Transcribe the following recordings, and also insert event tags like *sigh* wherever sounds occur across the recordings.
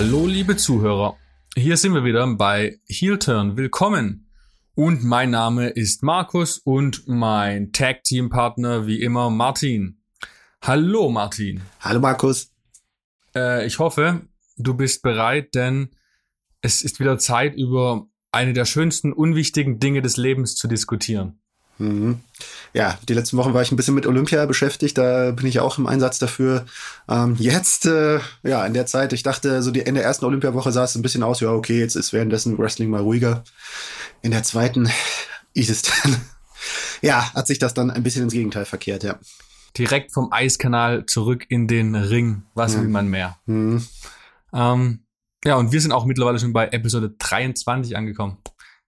Hallo, liebe Zuhörer. Hier sind wir wieder bei Heel Turn. Willkommen. Und mein Name ist Markus und mein Tag Team Partner wie immer Martin. Hallo, Martin. Hallo, Markus. Äh, ich hoffe, du bist bereit, denn es ist wieder Zeit, über eine der schönsten, unwichtigen Dinge des Lebens zu diskutieren. Mhm. Ja, die letzten Wochen war ich ein bisschen mit Olympia beschäftigt, da bin ich auch im Einsatz dafür. Ähm, jetzt, äh, ja, in der Zeit, ich dachte, so die, in der ersten Olympiawoche sah es ein bisschen aus, ja, okay, jetzt ist währenddessen Wrestling mal ruhiger. In der zweiten ist es dann, *laughs* ja, hat sich das dann ein bisschen ins Gegenteil verkehrt, ja. Direkt vom Eiskanal zurück in den Ring, was mhm. will man mehr? Mhm. Ähm, ja, und wir sind auch mittlerweile schon bei Episode 23 angekommen.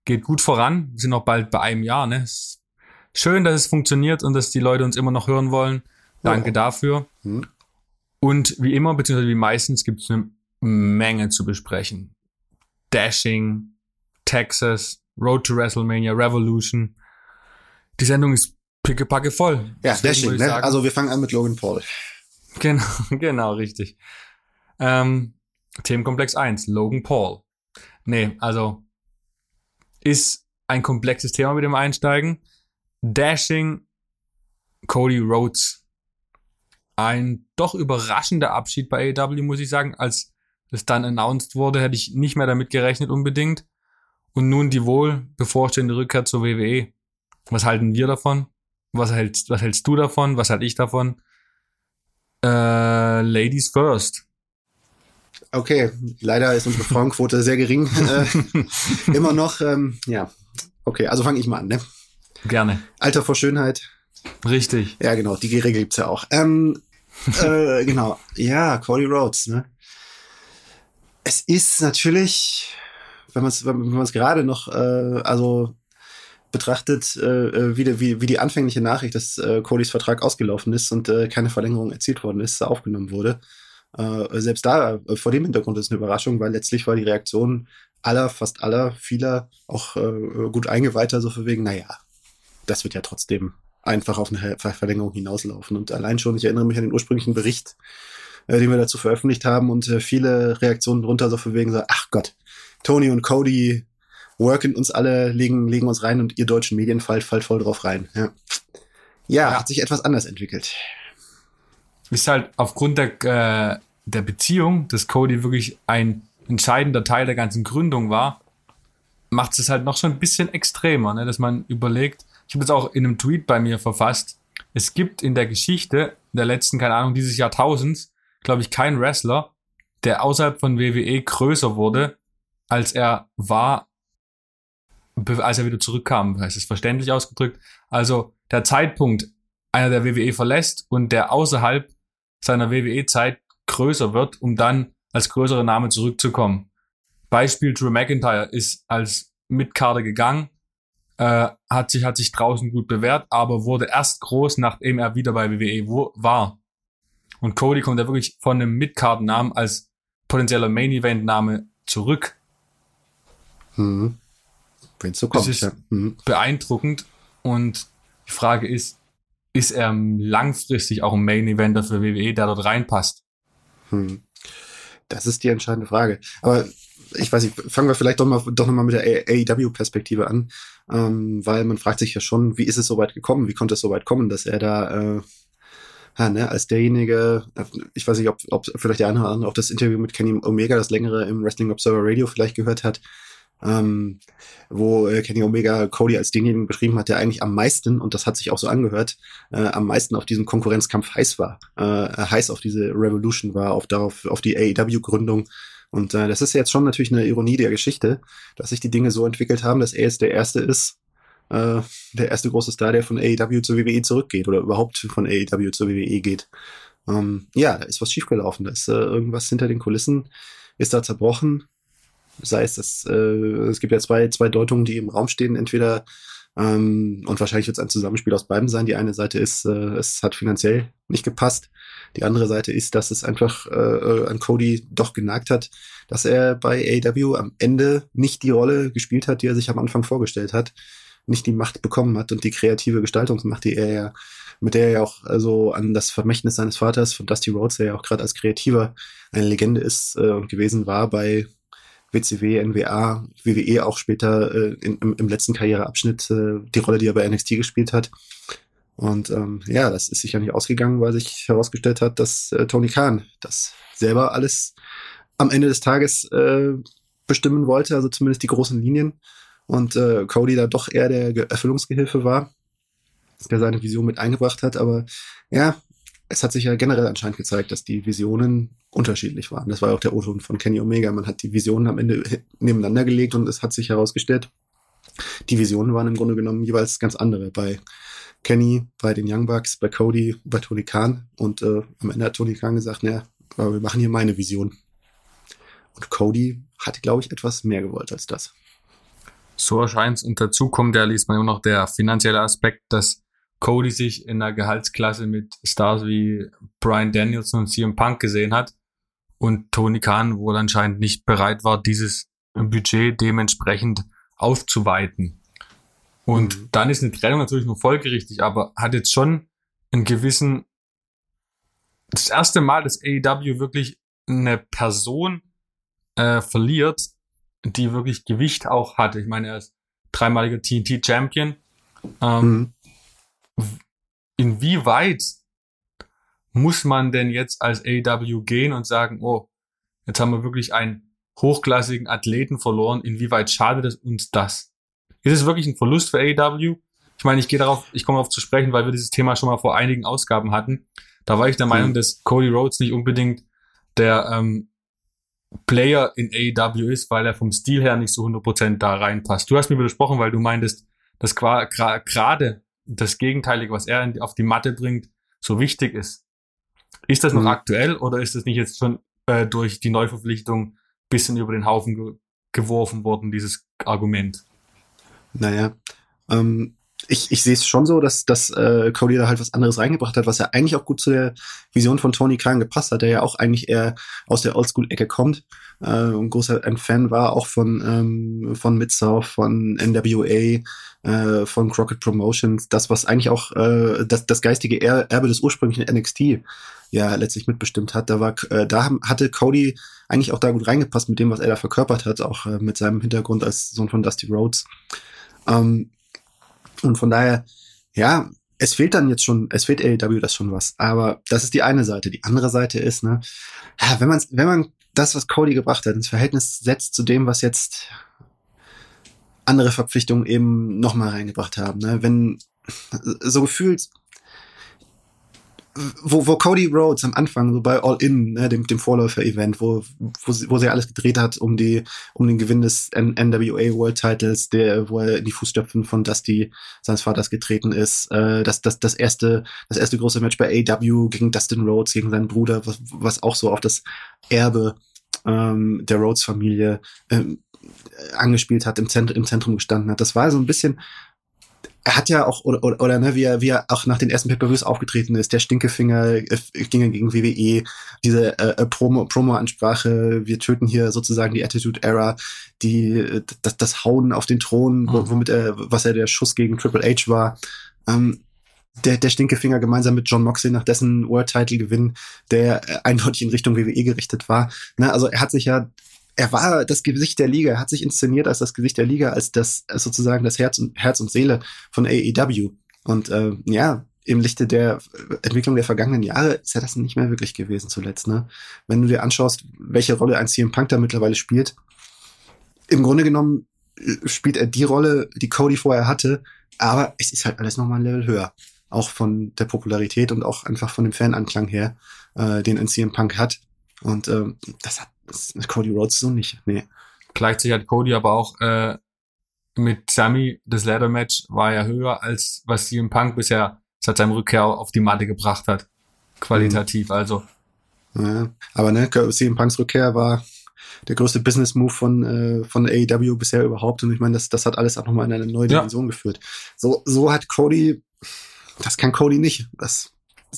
Geht gut voran, wir sind noch bald bei einem Jahr, ne? Schön, dass es funktioniert und dass die Leute uns immer noch hören wollen. Danke oh. dafür. Hm. Und wie immer, beziehungsweise wie meistens, gibt es eine Menge zu besprechen. Dashing, Texas, Road to WrestleMania, Revolution. Die Sendung ist pickepacke voll. Ja, Dashing, ne? Also wir fangen an mit Logan Paul. Genau, *laughs* genau, richtig. Ähm, Themenkomplex 1, Logan Paul. Nee, also ist ein komplexes Thema mit dem Einsteigen. Dashing Cody Rhodes. Ein doch überraschender Abschied bei AEW, muss ich sagen. Als es dann announced wurde, hätte ich nicht mehr damit gerechnet unbedingt. Und nun die wohl bevorstehende Rückkehr zur WWE. Was halten wir davon? Was hältst, was hältst du davon? Was halte ich davon? Äh, Ladies first. Okay, leider ist unsere Frauenquote sehr gering. *laughs* Äh, immer noch, ähm, ja. Okay, also fange ich mal an, ne? Gerne. Alter vor Schönheit. Richtig. Ja, genau, die Regel gibt's ja auch. Ähm, äh, *laughs* genau, ja, Cody Rhodes, ne? Es ist natürlich, wenn man es wenn es gerade noch, äh, also betrachtet, äh, wie, die, wie, wie die anfängliche Nachricht, dass äh, Codys Vertrag ausgelaufen ist und äh, keine Verlängerung erzielt worden ist, aufgenommen wurde. Äh, selbst da, äh, vor dem Hintergrund ist eine Überraschung, weil letztlich war die Reaktion aller, fast aller, vieler auch äh, gut eingeweihter, so für wegen, naja, das wird ja trotzdem einfach auf eine Verlängerung hinauslaufen. Und allein schon, ich erinnere mich an den ursprünglichen Bericht, äh, den wir dazu veröffentlicht haben und äh, viele Reaktionen drunter so für wegen so, ach Gott, Tony und Cody worken uns alle, legen, legen uns rein und ihr deutschen Medien fallt, fallt voll drauf rein. Ja. ja, ja. hat sich etwas anders entwickelt. Ist halt aufgrund der, äh, der Beziehung, dass Cody wirklich ein entscheidender Teil der ganzen Gründung war, macht es halt noch so ein bisschen extremer, ne? dass man überlegt, ich habe es auch in einem Tweet bei mir verfasst, es gibt in der Geschichte der letzten, keine Ahnung, dieses Jahrtausends, glaube ich, keinen Wrestler, der außerhalb von WWE größer wurde, als er war, als er wieder zurückkam. Heißt es verständlich ausgedrückt? Also der Zeitpunkt, einer der WWE verlässt und der außerhalb seiner WWE-Zeit größer wird, um dann als größerer Name zurückzukommen. Beispiel Drew McIntyre ist als Mitkader gegangen, äh, hat sich hat sich draußen gut bewährt, aber wurde erst groß, nachdem er wieder bei WWE wo, war. Und Cody kommt ja wirklich von einem Midcard-Namen als potenzieller Main-Event-Name zurück. Hm. Wenn so kommt. Das ist ja. hm. beeindruckend. Und die Frage ist, ist er langfristig auch ein Main-Eventer für WWE, der dort reinpasst? Hm. Das ist die entscheidende Frage. Aber ich weiß nicht, fangen wir vielleicht doch mal doch noch mit der AEW-Perspektive an, ähm, weil man fragt sich ja schon, wie ist es so weit gekommen? Wie konnte es so weit kommen, dass er da äh, ja, ne, als derjenige, ich weiß nicht, ob, ob vielleicht der eine oder andere auch das Interview mit Kenny Omega, das längere im Wrestling Observer Radio vielleicht gehört hat, ähm, wo äh, Kenny Omega Cody als denjenigen beschrieben hat, der eigentlich am meisten, und das hat sich auch so angehört, äh, am meisten auf diesem Konkurrenzkampf heiß war, äh, heiß auf diese Revolution war, auf darauf, auf die AEW-Gründung und äh, das ist jetzt schon natürlich eine Ironie der Geschichte, dass sich die Dinge so entwickelt haben, dass er jetzt der Erste ist, äh, der erste große Star, der von AEW zur WWE zurückgeht oder überhaupt von AEW zur WWE geht. Ähm, ja, da ist was schiefgelaufen, da ist äh, irgendwas hinter den Kulissen, ist da zerbrochen. Sei es, dass, äh, es gibt ja zwei, zwei Deutungen, die im Raum stehen. Entweder ähm, und wahrscheinlich wird es ein Zusammenspiel aus beiden sein. Die eine Seite ist, äh, es hat finanziell nicht gepasst. Die andere Seite ist, dass es einfach äh, an Cody doch genagt hat, dass er bei AEW am Ende nicht die Rolle gespielt hat, die er sich am Anfang vorgestellt hat. nicht die Macht bekommen hat und die kreative Gestaltungsmacht, die er ja, mit der er ja auch also an das Vermächtnis seines Vaters von Dusty Rhodes, der ja auch gerade als Kreativer eine Legende ist äh, und gewesen war bei WCW, NWA, WWE auch später äh, in, im, im, letzten Karriereabschnitt äh, die Rolle, die er bei NXT gespielt hat. Und ähm, ja, das ist sicher nicht ausgegangen, weil sich herausgestellt hat, dass äh, Tony Khan das selber alles am Ende des Tages äh, bestimmen wollte, also zumindest die großen Linien. Und äh, Cody da doch eher der Erfüllungsgehilfe war, der seine Vision mit eingebracht hat. Aber ja, es hat sich ja generell anscheinend gezeigt, dass die Visionen unterschiedlich waren. Das war ja auch der O-Ton von Kenny Omega. Man hat die Visionen am Ende nebeneinander gelegt und es hat sich herausgestellt, die Visionen waren im Grunde genommen jeweils ganz andere. Bei Kenny, bei den Young Bucks, bei Cody, bei Tony Khan. Und äh, am Ende hat Tony Khan gesagt, naja, wir machen hier meine Vision. Und Cody hat, glaube ich, etwas mehr gewollt als das. So erscheint es. Und dazu kommt ja, liest man immer noch der finanzielle Aspekt, dass Cody sich in einer Gehaltsklasse mit Stars wie Brian Danielson und CM Punk gesehen hat und Tony Khan wohl anscheinend nicht bereit war, dieses Budget dementsprechend auszuweiten. Und mhm. dann ist eine Trennung natürlich nur folgerichtig, aber hat jetzt schon einen gewissen, das erste Mal, dass AEW wirklich eine Person äh, verliert, die wirklich Gewicht auch hat. Ich meine, er ist dreimaliger TNT-Champion. Ähm, mhm. Inwieweit muss man denn jetzt als AEW gehen und sagen, oh, jetzt haben wir wirklich einen hochklassigen Athleten verloren. Inwieweit schadet es uns das? Ist es wirklich ein Verlust für AEW? Ich meine, ich gehe darauf, ich komme darauf zu sprechen, weil wir dieses Thema schon mal vor einigen Ausgaben hatten. Da war ich der Meinung, dass Cody Rhodes nicht unbedingt der ähm, Player in AEW ist, weil er vom Stil her nicht so 100% da reinpasst. Du hast mir widersprochen, weil du meintest, dass gerade das Gegenteilige, was er auf die Matte bringt, so wichtig ist. Ist das noch mhm. aktuell oder ist das nicht jetzt schon äh, durch die Neuverpflichtung bisschen über den Haufen ge geworfen worden, dieses Argument? Naja, ähm, ich, ich sehe es schon so, dass, dass äh, Cody da halt was anderes reingebracht hat, was ja eigentlich auch gut zu der Vision von Tony Khan gepasst hat, der ja auch eigentlich eher aus der Oldschool-Ecke kommt äh, und großer ein Fan war auch von ähm, von Mid-South, von NWA, äh, von Crockett Promotions, das was eigentlich auch äh, das, das geistige Erbe des ursprünglichen NXT ja letztlich mitbestimmt hat. Da war äh, da hatte Cody eigentlich auch da gut reingepasst mit dem, was er da verkörpert hat, auch äh, mit seinem Hintergrund als Sohn von Dusty Rhodes. Ähm, und von daher, ja, es fehlt dann jetzt schon, es fehlt AEW das schon was. Aber das ist die eine Seite. Die andere Seite ist, ne, wenn man, wenn man das, was Cody gebracht hat, ins Verhältnis setzt zu dem, was jetzt andere Verpflichtungen eben nochmal reingebracht haben. Ne? Wenn so gefühlt wo, wo Cody Rhodes am Anfang, so bei All In, ne, dem, dem Vorläufer-Event, wo, wo, sie, wo sie alles gedreht hat, um die, um den Gewinn des N NWA World Titles, der, wo er in die Fußstapfen von Dusty, seines Vaters, getreten ist, äh, das, das, das erste, das erste große Match bei AW gegen Dustin Rhodes, gegen seinen Bruder, was, was auch so auf das Erbe ähm, der Rhodes-Familie ähm, angespielt hat, im, Zentrum, im Zentrum gestanden hat. Das war so ein bisschen er hat ja auch, oder, oder, oder ne, wie, er, wie er auch nach den ersten Pay-Per-Views aufgetreten ist, der Stinkefinger äh, ging gegen WWE, diese äh, Promo, Promo-Ansprache, wir töten hier sozusagen die Attitude-Era, die, äh, das, das Hauen auf den Thron, mhm. womit er, was er der Schuss gegen Triple H war. Ähm, der, der Stinkefinger gemeinsam mit John Moxley nach dessen World-Title-Gewinn, der äh, eindeutig in Richtung WWE gerichtet war. Ne, also er hat sich ja er war das Gesicht der Liga, er hat sich inszeniert als das Gesicht der Liga, als das als sozusagen das Herz und Herz und Seele von AEW. Und äh, ja, im Lichte der Entwicklung der vergangenen Jahre ist ja das nicht mehr wirklich gewesen zuletzt. Ne? Wenn du dir anschaust, welche Rolle ein CM Punk da mittlerweile spielt, im Grunde genommen äh, spielt er die Rolle, die Cody vorher hatte, aber es ist halt alles nochmal ein Level höher. Auch von der Popularität und auch einfach von dem Fananklang her, äh, den ein CM Punk hat. Und äh, das hat Cody Rhodes so nicht. Nee. Gleichzeitig hat Cody aber auch äh, mit Sammy, das Ladder Match war ja höher, als was CM Punk bisher seit seinem Rückkehr auf die Matte gebracht hat. Qualitativ, mhm. also. Ja, aber ne, CM Punks Rückkehr war der größte Business Move von äh, von AEW bisher überhaupt und ich meine, das das hat alles auch nochmal in eine neue Dimension ja. geführt. So so hat Cody das kann Cody nicht. Das,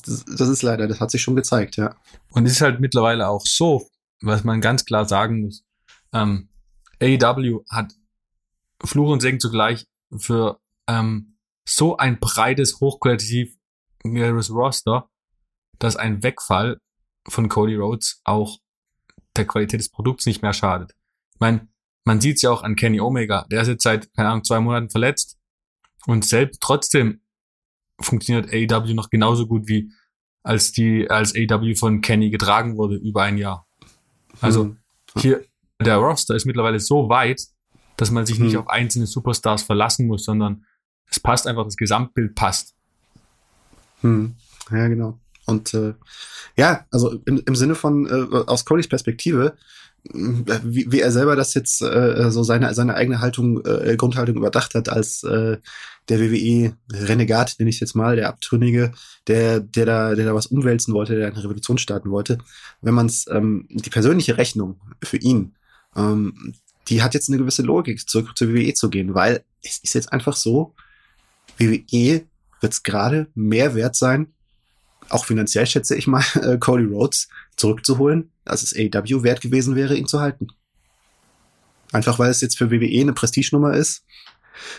das das ist leider, das hat sich schon gezeigt, ja. Und es ist halt mittlerweile auch so, was man ganz klar sagen muss. Ähm, AEW hat Fluch und Segen zugleich für ähm, so ein breites, hochqualitativ Roster, dass ein Wegfall von Cody Rhodes auch der Qualität des Produkts nicht mehr schadet. Ich meine, man sieht es ja auch an Kenny Omega, der ist jetzt seit, keine Ahnung, zwei Monaten verletzt und selbst trotzdem funktioniert AEW noch genauso gut wie als die, als AEW von Kenny getragen wurde über ein Jahr. Also mhm. hier, der Roster ist mittlerweile so weit, dass man sich mhm. nicht auf einzelne Superstars verlassen muss, sondern es passt einfach, das Gesamtbild passt. Hm. Ja, genau. Und äh, ja, also im, im Sinne von äh, aus Codys Perspektive, wie, wie er selber das jetzt äh, so seine seine eigene Haltung äh, Grundhaltung überdacht hat als äh, der WWE Renegat nenne ich jetzt mal der Abtrünnige der der da der da was umwälzen wollte der eine Revolution starten wollte. Wenn man es ähm, die persönliche Rechnung für ihn ähm, die hat jetzt eine gewisse Logik zurück zur WWE zu gehen weil es ist jetzt einfach so WWE wird es gerade mehr wert sein auch finanziell schätze ich mal, *laughs* äh, Cody Rhodes zurückzuholen, als es AEW wert gewesen wäre, ihn zu halten. Einfach weil es jetzt für WWE eine Prestigenummer ist,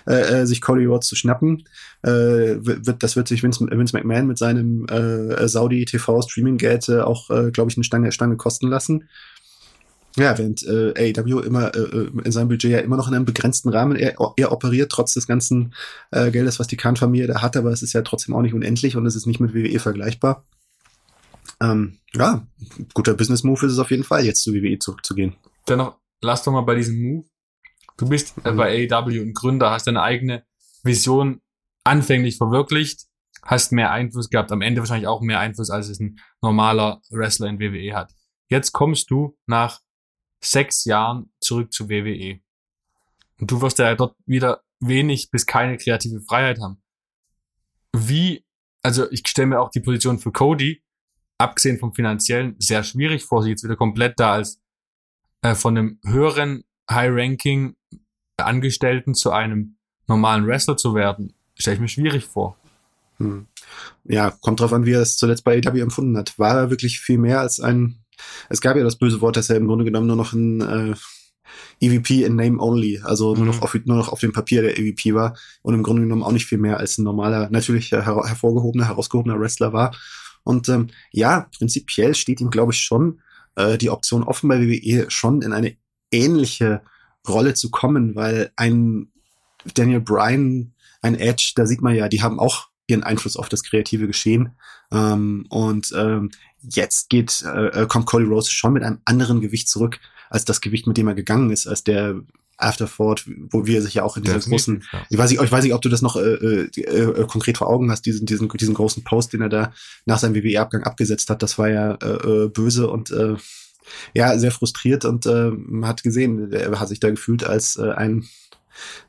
äh, äh, sich Cody Rhodes zu schnappen. Äh, wird, das wird sich Vince, Vince McMahon mit seinem äh, Saudi TV Streaming Geld äh, auch, äh, glaube ich, eine Stange, Stange kosten lassen. Ja, während äh, AEW immer äh, äh, in seinem Budget ja immer noch in einem begrenzten Rahmen er, er operiert, trotz des ganzen äh, Geldes, was die Khan-Familie da hat, aber es ist ja trotzdem auch nicht unendlich und es ist nicht mit WWE vergleichbar. Ähm, ja, guter Business-Move ist es auf jeden Fall, jetzt zu WWE zurückzugehen. Dennoch, lass doch mal bei diesem Move. Du bist mhm. bei AEW ein Gründer, hast deine eigene Vision anfänglich verwirklicht, hast mehr Einfluss gehabt, am Ende wahrscheinlich auch mehr Einfluss, als es ein normaler Wrestler in WWE hat. Jetzt kommst du nach sechs Jahren zurück zu WWE. Und du wirst ja dort wieder wenig bis keine kreative Freiheit haben. Wie, also ich stelle mir auch die Position für Cody, abgesehen vom finanziellen, sehr schwierig vor, sich jetzt wieder komplett da als äh, von einem höheren High-Ranking Angestellten zu einem normalen Wrestler zu werden, stelle ich mir schwierig vor. Hm. Ja, kommt drauf an, wie er es zuletzt bei AW empfunden hat. War er wirklich viel mehr als ein es gab ja das böse Wort, dass er im Grunde genommen nur noch ein äh, EVP in Name Only, also nur, noch mhm. auf, nur noch auf dem Papier der EVP war und im Grunde genommen auch nicht viel mehr als ein normaler, natürlich her hervorgehobener, herausgehobener Wrestler war. Und ähm, ja, prinzipiell steht ihm, glaube ich, schon äh, die Option offen bei WWE schon in eine ähnliche Rolle zu kommen, weil ein Daniel Bryan, ein Edge, da sieht man ja, die haben auch ihren Einfluss auf das kreative Geschehen. Ähm, und ähm, jetzt geht, äh, kommt Cody Rose schon mit einem anderen Gewicht zurück als das Gewicht, mit dem er gegangen ist, als der Afterford, wo wir sich ja auch in dieser großen, ja. ich weiß nicht, ich weiß nicht, ob du das noch äh, äh, äh, konkret vor Augen hast, diesen, diesen, diesen großen Post, den er da nach seinem WWE-Abgang abgesetzt hat, das war ja äh, äh, böse und äh, ja, sehr frustriert und äh, hat gesehen, er hat sich da gefühlt als äh, ein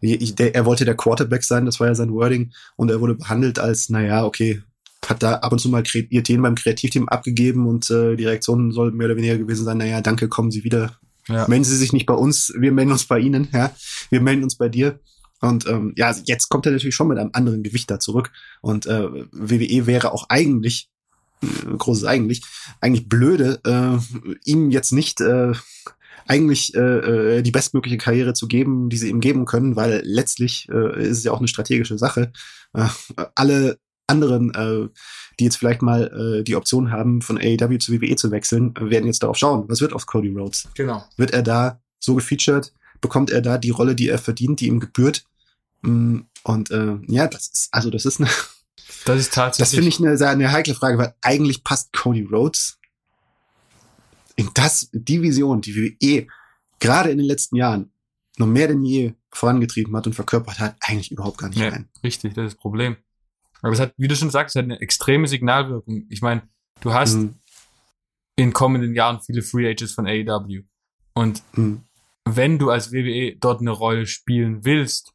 er wollte der Quarterback sein, das war ja sein Wording, und er wurde behandelt als, naja, okay, hat da ab und zu mal Ideen beim Kreativteam abgegeben und äh, die Reaktion soll mehr oder weniger gewesen sein, naja, danke, kommen Sie wieder. Ja. Melden Sie sich nicht bei uns, wir melden uns bei Ihnen, ja. Wir melden uns bei dir. Und ähm, ja, jetzt kommt er natürlich schon mit einem anderen Gewicht da zurück. Und äh, WWE wäre auch eigentlich, äh, großes eigentlich, eigentlich blöde, äh, ihm jetzt nicht äh, eigentlich äh, äh, die bestmögliche Karriere zu geben, die sie ihm geben können, weil letztlich äh, ist es ja auch eine strategische Sache. Äh, alle anderen, äh, die jetzt vielleicht mal äh, die Option haben, von AEW zu WWE zu wechseln, werden jetzt darauf schauen, was wird aus Cody Rhodes? Genau. Wird er da so gefeatured? Bekommt er da die Rolle, die er verdient, die ihm gebührt? Mm, und äh, ja, das ist, also das ist eine. Das ist tatsächlich. Das finde ich eine, eine heikle Frage, weil eigentlich passt Cody Rhodes in das, die Vision, die WWE gerade in den letzten Jahren noch mehr denn je vorangetrieben hat und verkörpert hat, eigentlich überhaupt gar nicht ja, rein. Richtig, das ist das Problem. Aber es hat, wie du schon sagst, es hat eine extreme Signalwirkung. Ich meine, du hast mhm. in kommenden Jahren viele Free Agents von AEW. Und mhm. wenn du als WWE dort eine Rolle spielen willst,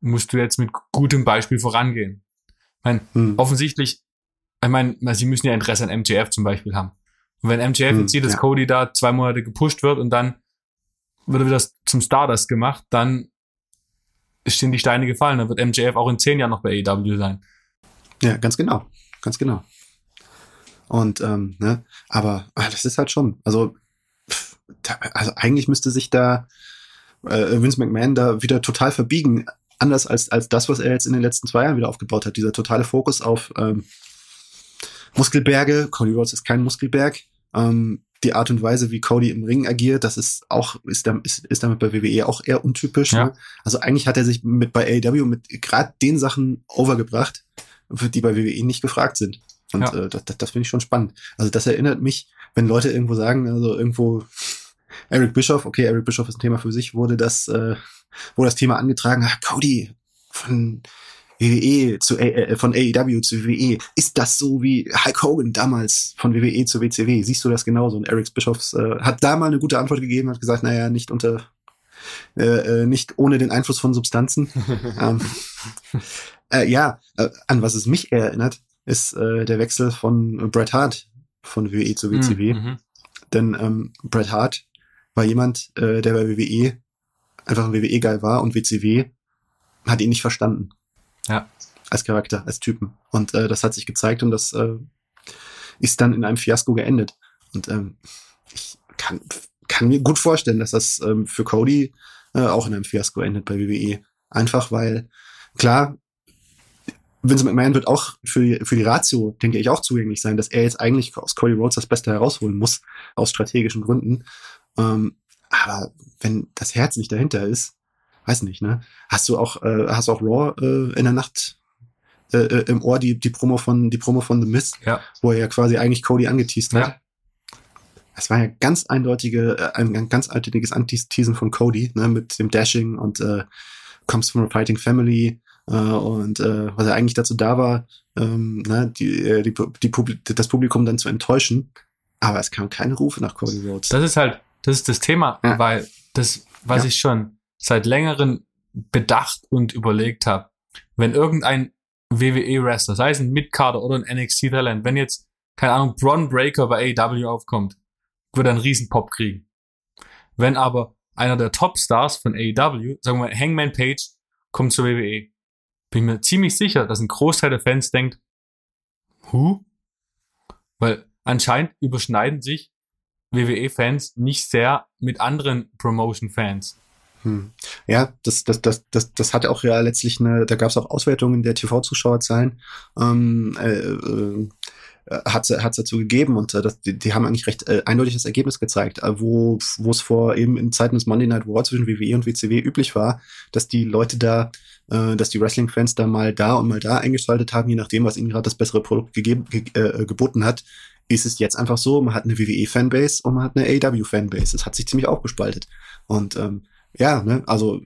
musst du jetzt mit gutem Beispiel vorangehen. Ich meine, mhm. offensichtlich, ich meine, sie müssen ja Interesse an MJF zum Beispiel haben. Und wenn MJF hm, jetzt sieht, dass ja. Cody da zwei Monate gepusht wird und dann wird er wieder zum Stardust gemacht, dann stehen die Steine gefallen. Dann wird MJF auch in zehn Jahren noch bei AEW sein. Ja, ganz genau. Ganz genau. Und, ähm, ne, aber ah, das ist halt schon, also, pff, da, also eigentlich müsste sich da äh, Vince McMahon da wieder total verbiegen anders als, als das, was er jetzt in den letzten zwei Jahren wieder aufgebaut hat. Dieser totale Fokus auf ähm, Muskelberge. Cody Rhodes ist kein Muskelberg. Ähm, die Art und Weise, wie Cody im Ring agiert, das ist auch, ist, ist, ist damit bei WWE auch eher untypisch. Ja. Ne? Also eigentlich hat er sich mit bei AEW mit gerade den Sachen overgebracht, die bei WWE nicht gefragt sind. Und ja. äh, das, das, das finde ich schon spannend. Also das erinnert mich, wenn Leute irgendwo sagen, also irgendwo Eric Bischoff, okay, Eric Bischoff ist ein Thema für sich, wurde das, äh, wurde das Thema angetragen, ach, Cody von WWE zu äh, von AEW zu WWE, ist das so wie Hulk Hogan damals von WWE zu WCW? Siehst du das genauso? Und Eric Bischofs äh, hat da mal eine gute Antwort gegeben, hat gesagt, naja, nicht unter äh, äh, nicht ohne den Einfluss von Substanzen. *laughs* ähm, äh, ja, äh, an was es mich erinnert, ist äh, der Wechsel von Bret Hart von WWE zu WCW. Mhm, mhm. Denn ähm, Bret Hart war jemand, äh, der bei WWE einfach ein WWE-Geil war und WCW hat ihn nicht verstanden. Ja. Als Charakter, als Typen. Und äh, das hat sich gezeigt und das äh, ist dann in einem Fiasko geendet. Und ähm, ich kann, kann mir gut vorstellen, dass das ähm, für Cody äh, auch in einem Fiasko endet bei WWE. Einfach weil, klar, Vince McMahon wird auch für die, für die Ratio, denke ich, auch zugänglich sein, dass er jetzt eigentlich aus Cody Rhodes das Beste herausholen muss, aus strategischen Gründen. Ähm, aber wenn das Herz nicht dahinter ist, weiß nicht, ne? Hast du auch, äh, hast auch Raw äh, in der Nacht äh, äh, im Ohr die, die Promo von, die Promo von The Mist, ja. wo er ja quasi eigentlich Cody angeteased hat. Ja. Das war ja ganz eindeutige, äh, ein, ein ganz eindeutiges Anteasen von Cody, ne, mit dem Dashing und äh, comes from a fighting family äh, und äh, was er eigentlich dazu da war, ähm, ne, die, äh, die, die Publi das Publikum dann zu enttäuschen. Aber es kam keine Rufe nach Cody Rhodes. Das ist halt, das ist das Thema, ja. weil das, was ich schon seit längerem bedacht und überlegt habe, wenn irgendein WWE-Wrestler, sei es ein Midcarder oder ein NXT-Talent, wenn jetzt, keine Ahnung, Bron Breaker bei AEW aufkommt, wird er einen riesen Pop kriegen. Wenn aber einer der Top-Stars von AEW, sagen wir Hangman Page, kommt zur WWE, bin ich mir ziemlich sicher, dass ein Großteil der Fans denkt, Who? Weil anscheinend überschneiden sich WWE-Fans nicht sehr mit anderen Promotion-Fans. Hm. Ja, das, das, das, das, das hat auch ja letztlich eine, da gab es auch Auswertungen der TV-Zuschauerzahlen, ähm, äh, äh, hat es dazu gegeben und äh, das, die, die haben eigentlich recht äh, eindeutiges Ergebnis gezeigt, äh, wo wo es vor eben in Zeiten des Monday Night War zwischen WWE und WCW üblich war, dass die Leute da, äh, dass die Wrestling-Fans da mal da und mal da eingeschaltet haben, je nachdem, was ihnen gerade das bessere Produkt gegeben, ge äh, geboten hat, ist es jetzt einfach so, man hat eine WWE-Fanbase und man hat eine AW-Fanbase. Es hat sich ziemlich aufgespaltet. Und ähm, ja, ne, also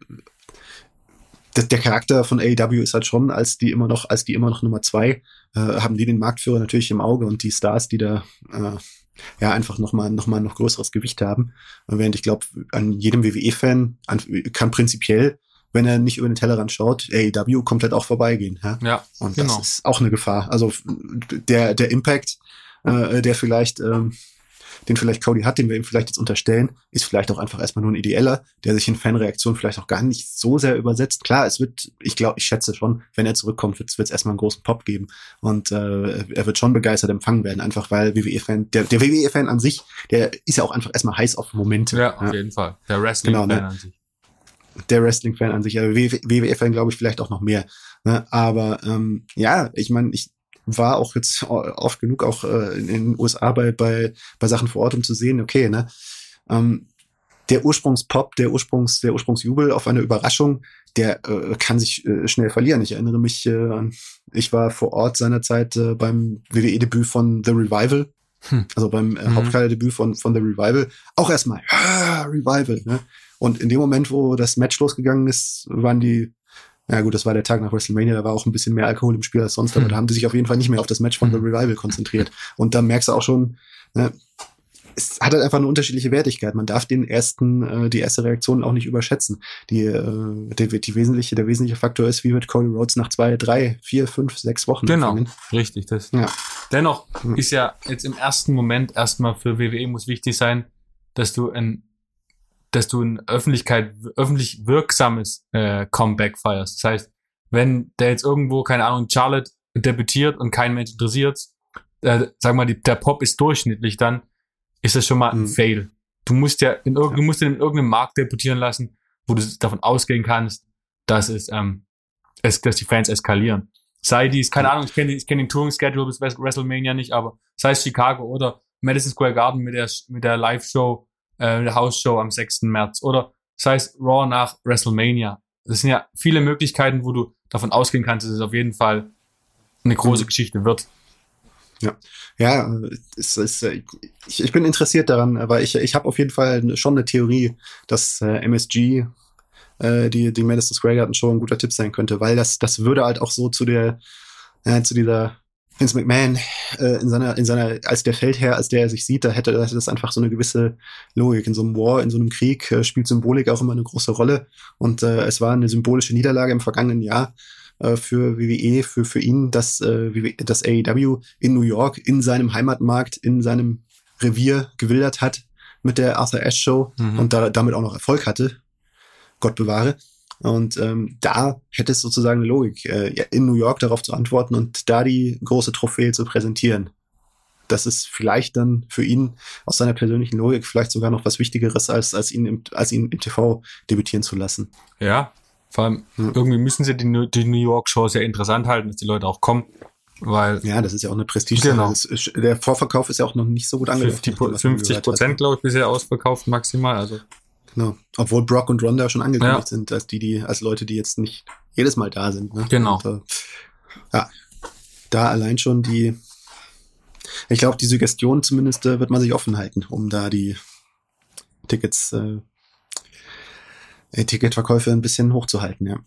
der Charakter von AEW ist halt schon, als die immer noch, als die immer noch Nummer zwei, äh, haben die den Marktführer natürlich im Auge und die Stars, die da äh, ja einfach nochmal noch mal noch größeres Gewicht haben. Während ich glaube, an jedem WWE-Fan kann prinzipiell, wenn er nicht über den Tellerrand schaut, AEW komplett auch vorbeigehen. Ja, ja und genau. das ist auch eine Gefahr. Also der der Impact, äh, der vielleicht ähm, den vielleicht Cody hat, den wir ihm vielleicht jetzt unterstellen, ist vielleicht auch einfach erstmal nur ein ideeller, der sich in Fanreaktionen vielleicht auch gar nicht so sehr übersetzt. Klar, es wird, ich glaube, ich schätze schon, wenn er zurückkommt, wird es erstmal einen großen Pop geben und äh, er wird schon begeistert empfangen werden, einfach weil WWE-Fan, der, der WWE-Fan an sich, der ist ja auch einfach erstmal heiß auf Momente. Ja, auf ja. jeden Fall. Der Wrestling-Fan genau, ne? an sich. Der Wrestling-Fan an sich, aber WWE-Fan glaube ich vielleicht auch noch mehr. Ne? Aber ähm, ja, ich meine, ich war auch jetzt oft genug auch äh, in den USA bei, bei, bei Sachen vor Ort, um zu sehen, okay, ne, ähm, der Ursprungspop, der Ursprungs, der Ursprungsjubel auf eine Überraschung, der äh, kann sich äh, schnell verlieren. Ich erinnere mich äh, an, ich war vor Ort seinerzeit äh, beim WWE-Debüt von The Revival, hm. also beim äh, mhm. Hauptkader-Debüt von, von The Revival. Auch erstmal, ja, Revival, ne? Und in dem Moment, wo das Match losgegangen ist, waren die ja gut, das war der Tag nach WrestleMania, da war auch ein bisschen mehr Alkohol im Spiel als sonst, aber hm. da haben die sich auf jeden Fall nicht mehr auf das Match von The hm. Revival konzentriert. Und da merkst du auch schon, ne, es hat halt einfach eine unterschiedliche Wertigkeit. Man darf den ersten, äh, die erste Reaktion auch nicht überschätzen. Die, äh, die, die wesentliche, der wesentliche Faktor ist, wie wird Cody Rhodes nach zwei, drei, vier, fünf, sechs Wochen Genau, empfangen. richtig. Das. Ja. Dennoch ist ja jetzt im ersten Moment erstmal für WWE muss wichtig sein, dass du ein dass du ein Öffentlichkeit, öffentlich wirksames äh, Comeback feierst. Das heißt, wenn der jetzt irgendwo, keine Ahnung, Charlotte debütiert und kein Mensch interessiert, äh, sag mal, die, der Pop ist durchschnittlich, dann ist das schon mal ein mhm. Fail. Du musst ja in, ja. du musst in irgendeinem Markt debütieren lassen, wo du davon ausgehen kannst, dass es ähm, es, dass die Fans eskalieren. Sei dies, keine Ahnung, ich kenne ich kenn den Touring-Schedule bis WrestleMania nicht, aber sei es Chicago oder Madison Square Garden mit der, mit der Live-Show, äh, der House-Show am 6. März oder sei es Raw nach WrestleMania. Das sind ja viele Möglichkeiten, wo du davon ausgehen kannst, dass es auf jeden Fall eine große mhm. Geschichte wird. Ja, ja, es ist, äh, ich, ich bin interessiert daran, aber ich, ich habe auf jeden Fall schon eine Theorie, dass äh, MSG äh, die, die Madison Square Garden Show ein guter Tipp sein könnte, weil das, das würde halt auch so zu der, äh, zu dieser Vince McMahon äh, in seiner, in seiner, als der Feldherr, als der er sich sieht, da hätte das einfach so eine gewisse Logik. In so einem War, in so einem Krieg äh, spielt Symbolik auch immer eine große Rolle. Und äh, es war eine symbolische Niederlage im vergangenen Jahr äh, für WWE, für, für ihn, dass, äh, das AEW in New York, in seinem Heimatmarkt, in seinem Revier gewildert hat mit der Arthur Ashe Show mhm. und da, damit auch noch Erfolg hatte. Gott bewahre. Und ähm, da hätte es sozusagen eine Logik, äh, in New York darauf zu antworten und da die große Trophäe zu präsentieren. Das ist vielleicht dann für ihn aus seiner persönlichen Logik vielleicht sogar noch was Wichtigeres, als, als, ihn, im, als ihn im TV debütieren zu lassen. Ja, vor allem hm. irgendwie müssen sie die, die New York-Show sehr interessant halten, dass die Leute auch kommen. Weil ja, das ist ja auch eine Prestige. Genau. Ist, der Vorverkauf ist ja auch noch nicht so gut angelaufen. 50, 50 Prozent, glaube ich, bisher ausverkauft maximal. Also Genau. Obwohl Brock und Ronda schon angekündigt ja. sind, als die, die, als Leute, die jetzt nicht jedes Mal da sind. Ne? Genau. Und, äh, ja, da allein schon die, ich glaube, die Suggestion zumindest äh, wird man sich offen halten, um da die Tickets, äh, Ticketverkäufe ein bisschen hochzuhalten, ja.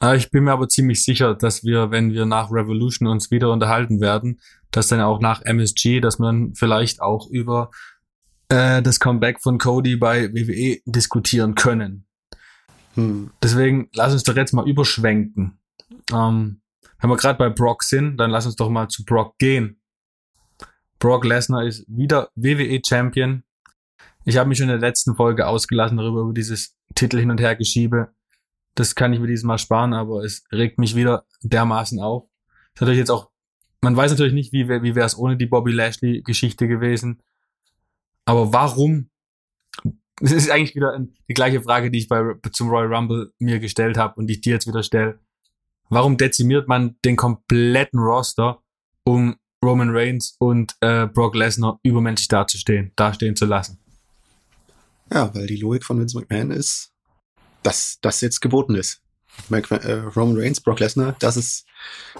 Ah, ich bin mir aber ziemlich sicher, dass wir, wenn wir nach Revolution uns wieder unterhalten werden, dass dann auch nach MSG, dass man vielleicht auch über äh, das Comeback von Cody bei WWE diskutieren können. Hm. Deswegen lass uns doch jetzt mal überschwenken. Ähm, wenn wir gerade bei Brock sind, dann lass uns doch mal zu Brock gehen. Brock Lesnar ist wieder WWE Champion. Ich habe mich schon in der letzten Folge ausgelassen darüber, über dieses Titel hin und her geschiebe. Das kann ich mir dieses Mal sparen, aber es regt mich wieder dermaßen auf. Ist natürlich jetzt auch, man weiß natürlich nicht, wie, wie wäre es ohne die Bobby Lashley Geschichte gewesen. Aber warum? Das ist eigentlich wieder die gleiche Frage, die ich bei, zum Royal Rumble mir gestellt habe und die ich dir jetzt wieder stelle. Warum dezimiert man den kompletten Roster, um Roman Reigns und äh, Brock Lesnar übermenschlich dazustehen, dastehen zu lassen? Ja, weil die Logik von Vince McMahon ist, dass das jetzt geboten ist. Mac, äh, Roman Reigns, Brock Lesnar, das ist,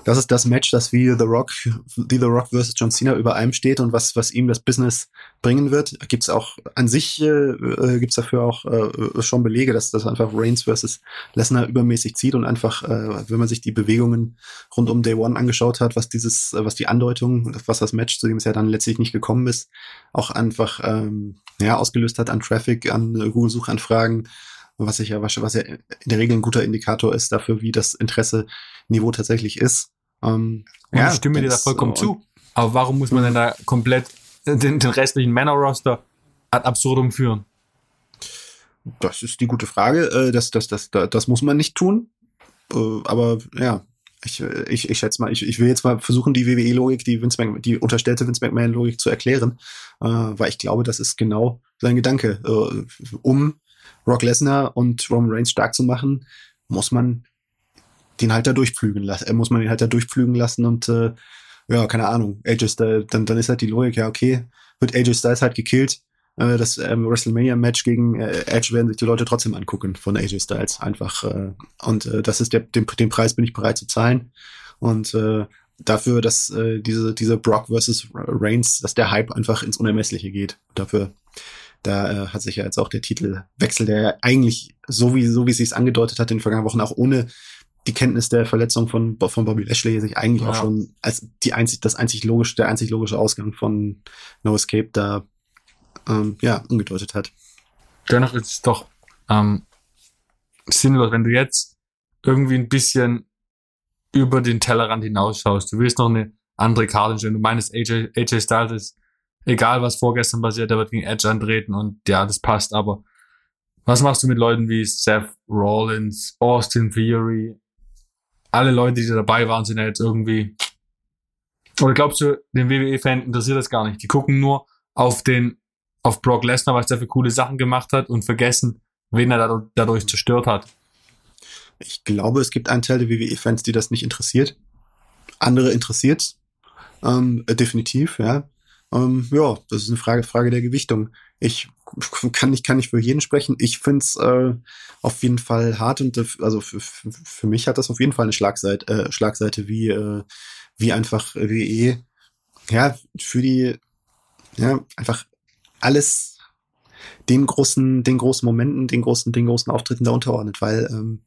das ist das Match, das wie The Rock, wie The Rock versus John Cena über allem steht und was, was ihm das Business bringen wird. Gibt's auch an sich, äh, äh, gibt's dafür auch äh, schon Belege, dass das einfach Reigns versus Lesnar übermäßig zieht und einfach, äh, wenn man sich die Bewegungen rund um Day One angeschaut hat, was dieses, was die Andeutung, was das Match, zu dem es ja dann letztlich nicht gekommen ist, auch einfach, ähm, ja, ausgelöst hat an Traffic, an Google-Suchanfragen, was ich ja, was ja in der Regel ein guter Indikator ist dafür, wie das Interesse-Niveau tatsächlich ist. Ähm, ja, ich stimme dir da vollkommen zu. Aber warum muss man denn da komplett den, den restlichen Männer-Roster ad absurdum führen? Das ist die gute Frage. Äh, das, das, das, das, das muss man nicht tun. Äh, aber ja, ich, ich, ich schätze mal, ich, ich will jetzt mal versuchen, die WWE-Logik, die Vince McMahon, die unterstellte Vince McMahon-Logik zu erklären, äh, weil ich glaube, das ist genau sein Gedanke. Äh, um Brock Lesnar und Roman Reigns stark zu machen, muss man den halt da durchpflügen lassen, äh, muss man den halt da durchpflügen lassen und äh, ja, keine Ahnung, AJ Styles, dann, dann ist halt die Logik, ja, okay, wird AJ Styles halt gekillt, äh, das ähm, WrestleMania-Match gegen äh, Edge werden sich die Leute trotzdem angucken von AJ Styles, einfach äh, und äh, das ist der, den, den Preis bin ich bereit zu zahlen und äh, dafür, dass äh, diese, diese Brock versus Reigns, dass der Hype einfach ins Unermessliche geht. Dafür da äh, hat sich ja jetzt auch der Titelwechsel, der eigentlich so wie so wie es sich angedeutet hat in den vergangenen Wochen auch ohne die Kenntnis der Verletzung von von Bobby Lashley sich eigentlich ja. auch schon als die einzig das einzig logische der einzig logische Ausgang von No Escape da ähm, ja angedeutet hat. Dennoch ist es doch ähm, sinnlos, wenn du jetzt irgendwie ein bisschen über den Tellerrand hinausschaust. Du willst noch eine andere Karte stellen. Du meinst AJ, AJ Styles ist egal was vorgestern passiert, der wird gegen Edge antreten und ja, das passt, aber was machst du mit Leuten wie Seth Rollins, Austin Theory? Alle Leute, die dabei waren, sind ja jetzt irgendwie. Oder glaubst du, den WWE-Fan interessiert das gar nicht? Die gucken nur auf den, auf Brock Lesnar, was der für coole Sachen gemacht hat und vergessen, wen er dadurch zerstört hat. Ich glaube, es gibt einen Teil der WWE-Fans, die das nicht interessiert. Andere interessiert ähm, äh, definitiv, ja. Ähm, ja, das ist eine Frage, Frage der Gewichtung. Ich *laughs* kann nicht, kann nicht für jeden sprechen. Ich finde es äh, auf jeden Fall hart und also für, für mich hat das auf jeden Fall eine Schlagseite, äh, Schlagseite wie, äh, wie einfach WE, ja, für die, ja, einfach alles den großen, den großen Momenten, den großen, den großen Auftritten da unterordnet, weil ähm,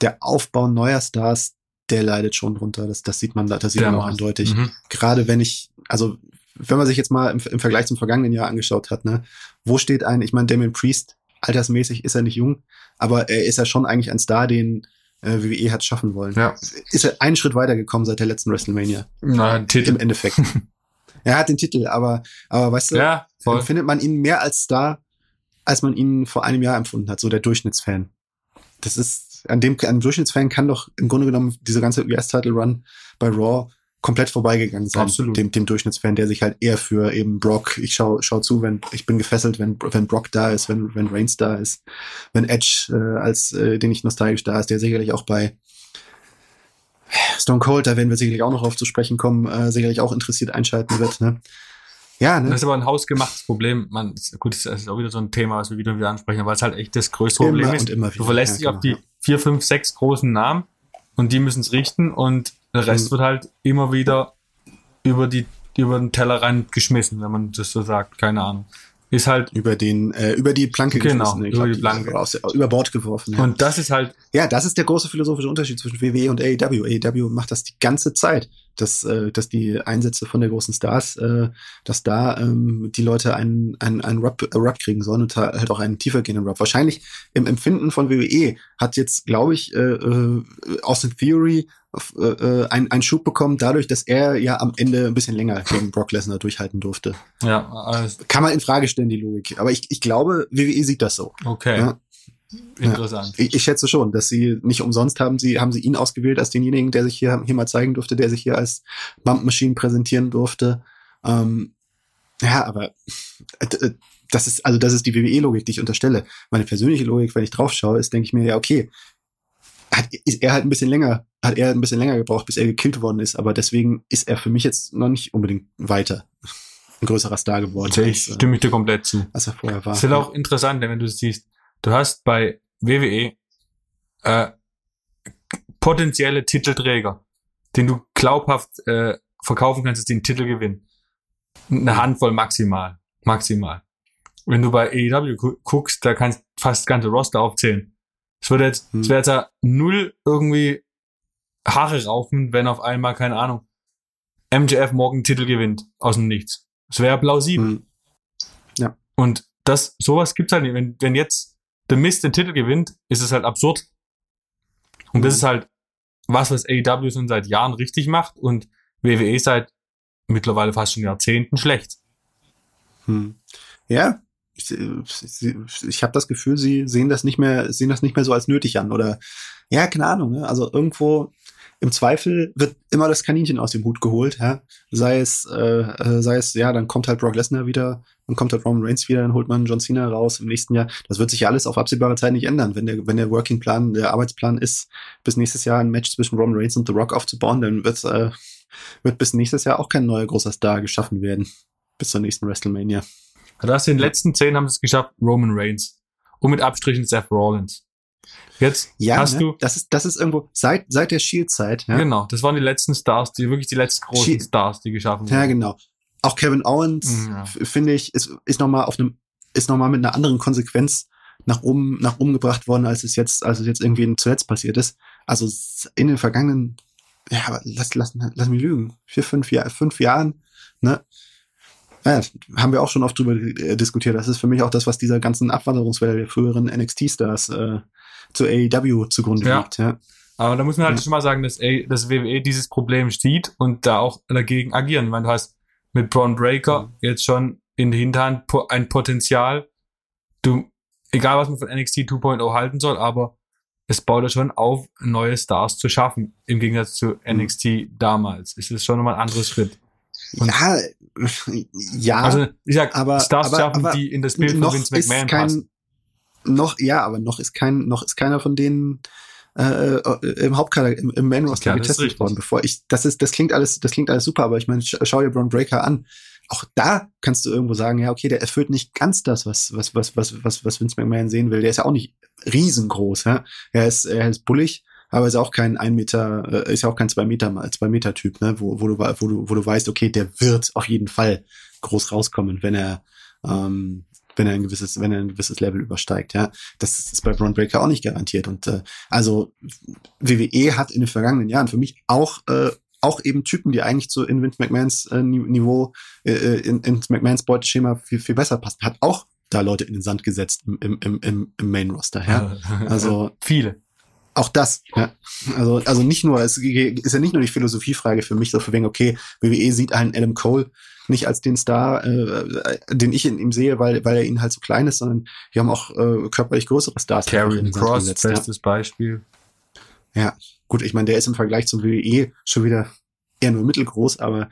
der Aufbau neuer Stars, der leidet schon drunter. Das, das sieht man, das sieht der man auch eindeutig. Mhm. Gerade wenn ich, also wenn man sich jetzt mal im, im, Vergleich zum vergangenen Jahr angeschaut hat, ne, wo steht ein, ich meine, Damien Priest, altersmäßig ist er nicht jung, aber er ist ja schon eigentlich ein Star, den äh, WWE hat schaffen wollen. Ja. Ist er einen Schritt weitergekommen seit der letzten WrestleMania? Nein, Titel. Im Endeffekt. *laughs* er hat den Titel, aber, aber weißt du, ja, voll. findet man ihn mehr als Star, als man ihn vor einem Jahr empfunden hat, so der Durchschnittsfan. Das ist, an dem, an dem Durchschnittsfan kann doch im Grunde genommen diese ganze US-Title-Run bei Raw komplett vorbeigegangen sein. Absolut. Dem, dem Durchschnittsfan, der sich halt eher für eben Brock, ich schau, schau zu, wenn, ich bin gefesselt, wenn, wenn Brock da ist, wenn, wenn Reigns da ist, wenn Edge, äh, als, äh, den ich nostalgisch da ist, der sicherlich auch bei Stone Cold, da werden wir sicherlich auch noch drauf zu sprechen kommen, äh, sicherlich auch interessiert einschalten wird, ne? Ja, ne? Das ist aber ein hausgemachtes Problem. Man, gut, das ist auch wieder so ein Thema, was wir wieder wieder ansprechen, weil es halt echt das größte immer Problem ist. Du verlässt ja, dich genau, auf die vier, fünf, sechs großen Namen und die müssen es richten und der Rest mhm. wird halt immer wieder über die über den Tellerrand geschmissen, wenn man das so sagt. Keine Ahnung. Ist halt über den äh, über die Planke genau, geschmissen. Über die Planke. Aus, über Bord geworfen. Ja. Und das ist halt ja, das ist der große philosophische Unterschied zwischen WWE und AEW. AEW macht das die ganze Zeit, dass äh, dass die Einsätze von der großen Stars, äh, dass da ähm, die Leute einen einen, einen Rub, äh, Rub kriegen sollen und halt auch einen tiefer gehenden Rub. Wahrscheinlich im Empfinden von WWE hat jetzt, glaube ich, äh, äh, Austin Theory äh, äh, ein, einen Schub bekommen, dadurch, dass er ja am Ende ein bisschen länger gegen Brock Lesnar durchhalten durfte. Ja, also kann man in Frage stellen, die Logik. Aber ich, ich glaube, WWE sieht das so. Okay. Ja. Interessant. Ja, ich, ich, schätze schon, dass sie nicht umsonst haben sie, haben sie ihn ausgewählt als denjenigen, der sich hier, hier mal zeigen durfte, der sich hier als Bump Machine präsentieren durfte. Ähm, ja, aber äh, das ist, also das ist die WWE-Logik, die ich unterstelle. Meine persönliche Logik, wenn ich drauf schaue, ist, denke ich mir, ja, okay, hat, ist er halt ein bisschen länger, hat er ein bisschen länger gebraucht, bis er gekillt worden ist, aber deswegen ist er für mich jetzt noch nicht unbedingt weiter ein größerer Star geworden. Ich äh, stimme ich dir komplett zu. Als er vorher war. Das ist halt auch interessant, wenn du siehst, du hast bei WWE äh, potenzielle Titelträger, den du glaubhaft äh, verkaufen kannst, dass die einen Titel gewinnen. Eine Handvoll maximal. Maximal. Wenn du bei AEW guckst, da kannst du fast das ganze Roster aufzählen. Es würde jetzt, es wäre jetzt ja null irgendwie Haare raufen, wenn auf einmal, keine Ahnung, MJF morgen Titel gewinnt aus dem Nichts. Es wäre plausibel. Hm. Ja. Und das, sowas gibt's halt nicht. Wenn, wenn jetzt The Mist den Titel gewinnt, ist es halt absurd. Und hm. das ist halt was, was AEW schon seit Jahren richtig macht und WWE seit mittlerweile fast schon Jahrzehnten schlecht. Hm. Ja, ich, ich habe das Gefühl, sie sehen das nicht mehr, sehen das nicht mehr so als nötig an oder ja, keine Ahnung. Ne? Also irgendwo im Zweifel wird immer das Kaninchen aus dem Hut geholt, ja? sei es, äh, äh, sei es, ja, dann kommt halt Brock Lesnar wieder, dann kommt halt Roman Reigns wieder, dann holt man John Cena raus im nächsten Jahr. Das wird sich ja alles auf absehbare Zeit nicht ändern. Wenn der, wenn der Working Plan, der Arbeitsplan ist, bis nächstes Jahr ein Match zwischen Roman Reigns und The Rock aufzubauen, dann wird, äh, wird bis nächstes Jahr auch kein neuer großer Star geschaffen werden. Bis zur nächsten WrestleMania. Hast in den letzten zehn haben sie es geschafft, Roman Reigns. Und mit Abstrichen Seth Rollins. Jetzt ja, hast ne? du. Das ist, das ist irgendwo seit, seit der Shield-Zeit. Ja? Genau, das waren die letzten Stars, die wirklich die letzten großen Shield. Stars, die geschaffen wurden. Ja, genau. Auch Kevin Owens, mhm, ja. finde ich, ist, ist nochmal auf einem, ist nochmal mit einer anderen Konsequenz nach oben, nach oben gebracht worden, als es jetzt, als es jetzt irgendwie zuletzt passiert ist. Also in den vergangenen, ja, lass, lass, lass mich lügen, vier, fünf, Jahr, fünf Jahren, ne, ja, haben wir auch schon oft drüber äh, diskutiert. Das ist für mich auch das, was dieser ganzen Abwanderungswelle der früheren NXT-Stars äh, zu AEW zugrunde ja. liegt. Ja. Aber da muss man halt ja. schon mal sagen, dass, A dass WWE dieses Problem sieht und da auch dagegen agieren. Weil du hast mit Braun Breaker mhm. jetzt schon in der Hinterhand ein Potenzial. Du, egal was man von NXT 2.0 halten soll, aber es baut ja schon auf, neue Stars zu schaffen. Im Gegensatz zu NXT mhm. damals. Es ist schon nochmal ein anderer Schritt. Und ja, ja. Also, ich sag, aber, Stars aber, schaffen, aber die in das Bild von Vince McMahon kein, passen. Noch, ja, aber noch ist kein, noch ist keiner von denen äh, im Hauptkader, im, im Main Roster ja, getestet worden, bevor ich, das ist, das klingt alles, das klingt alles super, aber ich meine, schau dir Braun Breaker an. Auch da kannst du irgendwo sagen, ja, okay, der erfüllt nicht ganz das, was, was, was, was, was, was Vince McMahon sehen will. Der ist ja auch nicht riesengroß, ja. Er ist, er ist bullig, aber ist auch kein ein Meter, äh, ist ja auch kein zwei Meter zwei Meter Typ, ne, wo, wo du, wo du, wo du weißt, okay, der wird auf jeden Fall groß rauskommen, wenn er, ähm, wenn er ein gewisses, wenn er ein gewisses Level übersteigt, ja. Das ist bei Braun Breaker auch nicht garantiert. Und äh, also WWE hat in den vergangenen Jahren für mich auch äh, auch eben Typen, die eigentlich zu in Vince McMahons äh, Niveau, äh, äh, in, in McMahons Beuteschema viel, viel besser passen. Hat auch da Leute in den Sand gesetzt im, im, im, im Main Roster, ja. *laughs* Also viele. Auch das, ja. Also, also nicht nur, es ist ja nicht nur die Philosophiefrage für mich, so für wegen, okay, WWE sieht einen Adam Cole nicht als den Star, äh, den ich in ihm sehe, weil, weil er ihn halt so klein ist, sondern wir haben auch äh, körperlich größere Stars. Karrion Cross, gesetzt, bestes ja. Beispiel. Ja, gut, ich meine, der ist im Vergleich zum WWE schon wieder eher nur mittelgroß, aber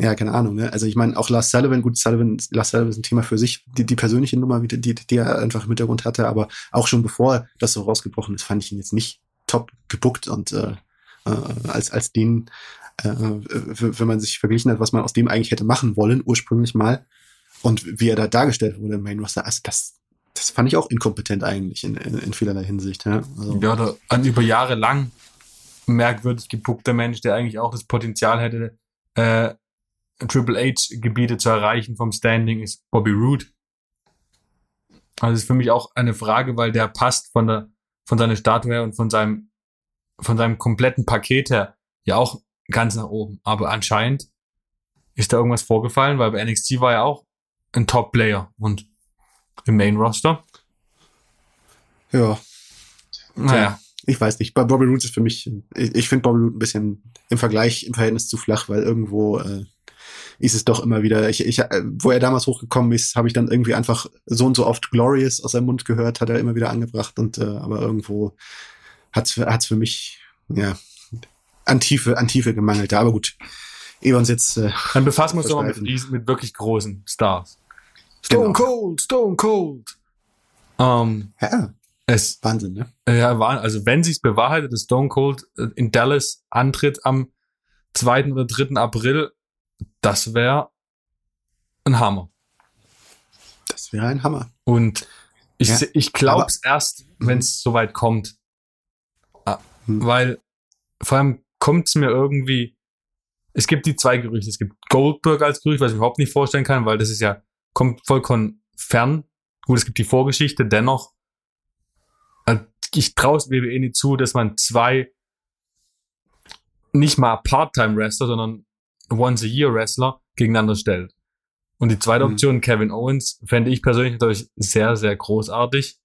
ja, keine Ahnung. Ne? Also ich meine, auch Lars Sullivan, gut, Sullivan, Lars Sullivan ist ein Thema für sich, die, die persönliche Nummer, die, die, die er einfach im Hintergrund hatte, aber auch schon bevor das so rausgebrochen ist, fand ich ihn jetzt nicht top gebuckt und äh, äh, als, als den äh, wenn man sich verglichen hat, was man aus dem eigentlich hätte machen wollen, ursprünglich mal, und wie er da dargestellt wurde im Main Roster, also das, das fand ich auch inkompetent eigentlich in, in, in vielerlei Hinsicht. Ja, also. ja oder an über Jahre lang merkwürdig gepuckter Mensch, der eigentlich auch das Potenzial hätte, äh, Triple H-Gebiete zu erreichen vom Standing, ist Bobby Roode. Also ist für mich auch eine Frage, weil der passt von der von seiner Statue her und von seinem von seinem kompletten Paket her ja auch ganz nach oben. Aber anscheinend ist da irgendwas vorgefallen, weil bei NXT war er auch ein Top-Player und im Main-Roster. Ja. Naja. Ich weiß nicht. Bei Bobby Roode ist für mich, ich, ich finde Bobby Roode ein bisschen im Vergleich, im Verhältnis zu flach, weil irgendwo äh, ist es doch immer wieder, ich, ich, äh, wo er damals hochgekommen ist, habe ich dann irgendwie einfach so und so oft Glorious aus seinem Mund gehört, hat er immer wieder angebracht und äh, aber irgendwo hat's hat's für mich, ja, an Tiefe, an Tiefe gemangelt. Aber gut, ehe wir uns jetzt. Äh, Dann befassen wir uns doch mal mit, mit wirklich großen Stars. Stone genau. Cold, Stone Cold. Ähm, ja. Es, Wahnsinn, ne? Ja, war, also wenn sich's bewahrheitet, dass Stone Cold äh, in Dallas antritt am 2. oder 3. April, das wäre ein Hammer. Das wäre ein Hammer. Und ich, ja, ich glaub's aber, erst, wenn es soweit kommt. Ah, hm. Weil vor allem kommt es mir irgendwie, es gibt die zwei Gerüchte. Es gibt Goldberg als Gerücht, was ich überhaupt nicht vorstellen kann, weil das ist ja, kommt vollkommen fern. Gut, es gibt die Vorgeschichte, dennoch, äh, ich traue es WWE nicht zu, dass man zwei nicht mal Part-Time-Wrestler, sondern Once-a-Year-Wrestler gegeneinander stellt. Und die zweite mhm. Option, Kevin Owens, fände ich persönlich natürlich sehr, sehr großartig.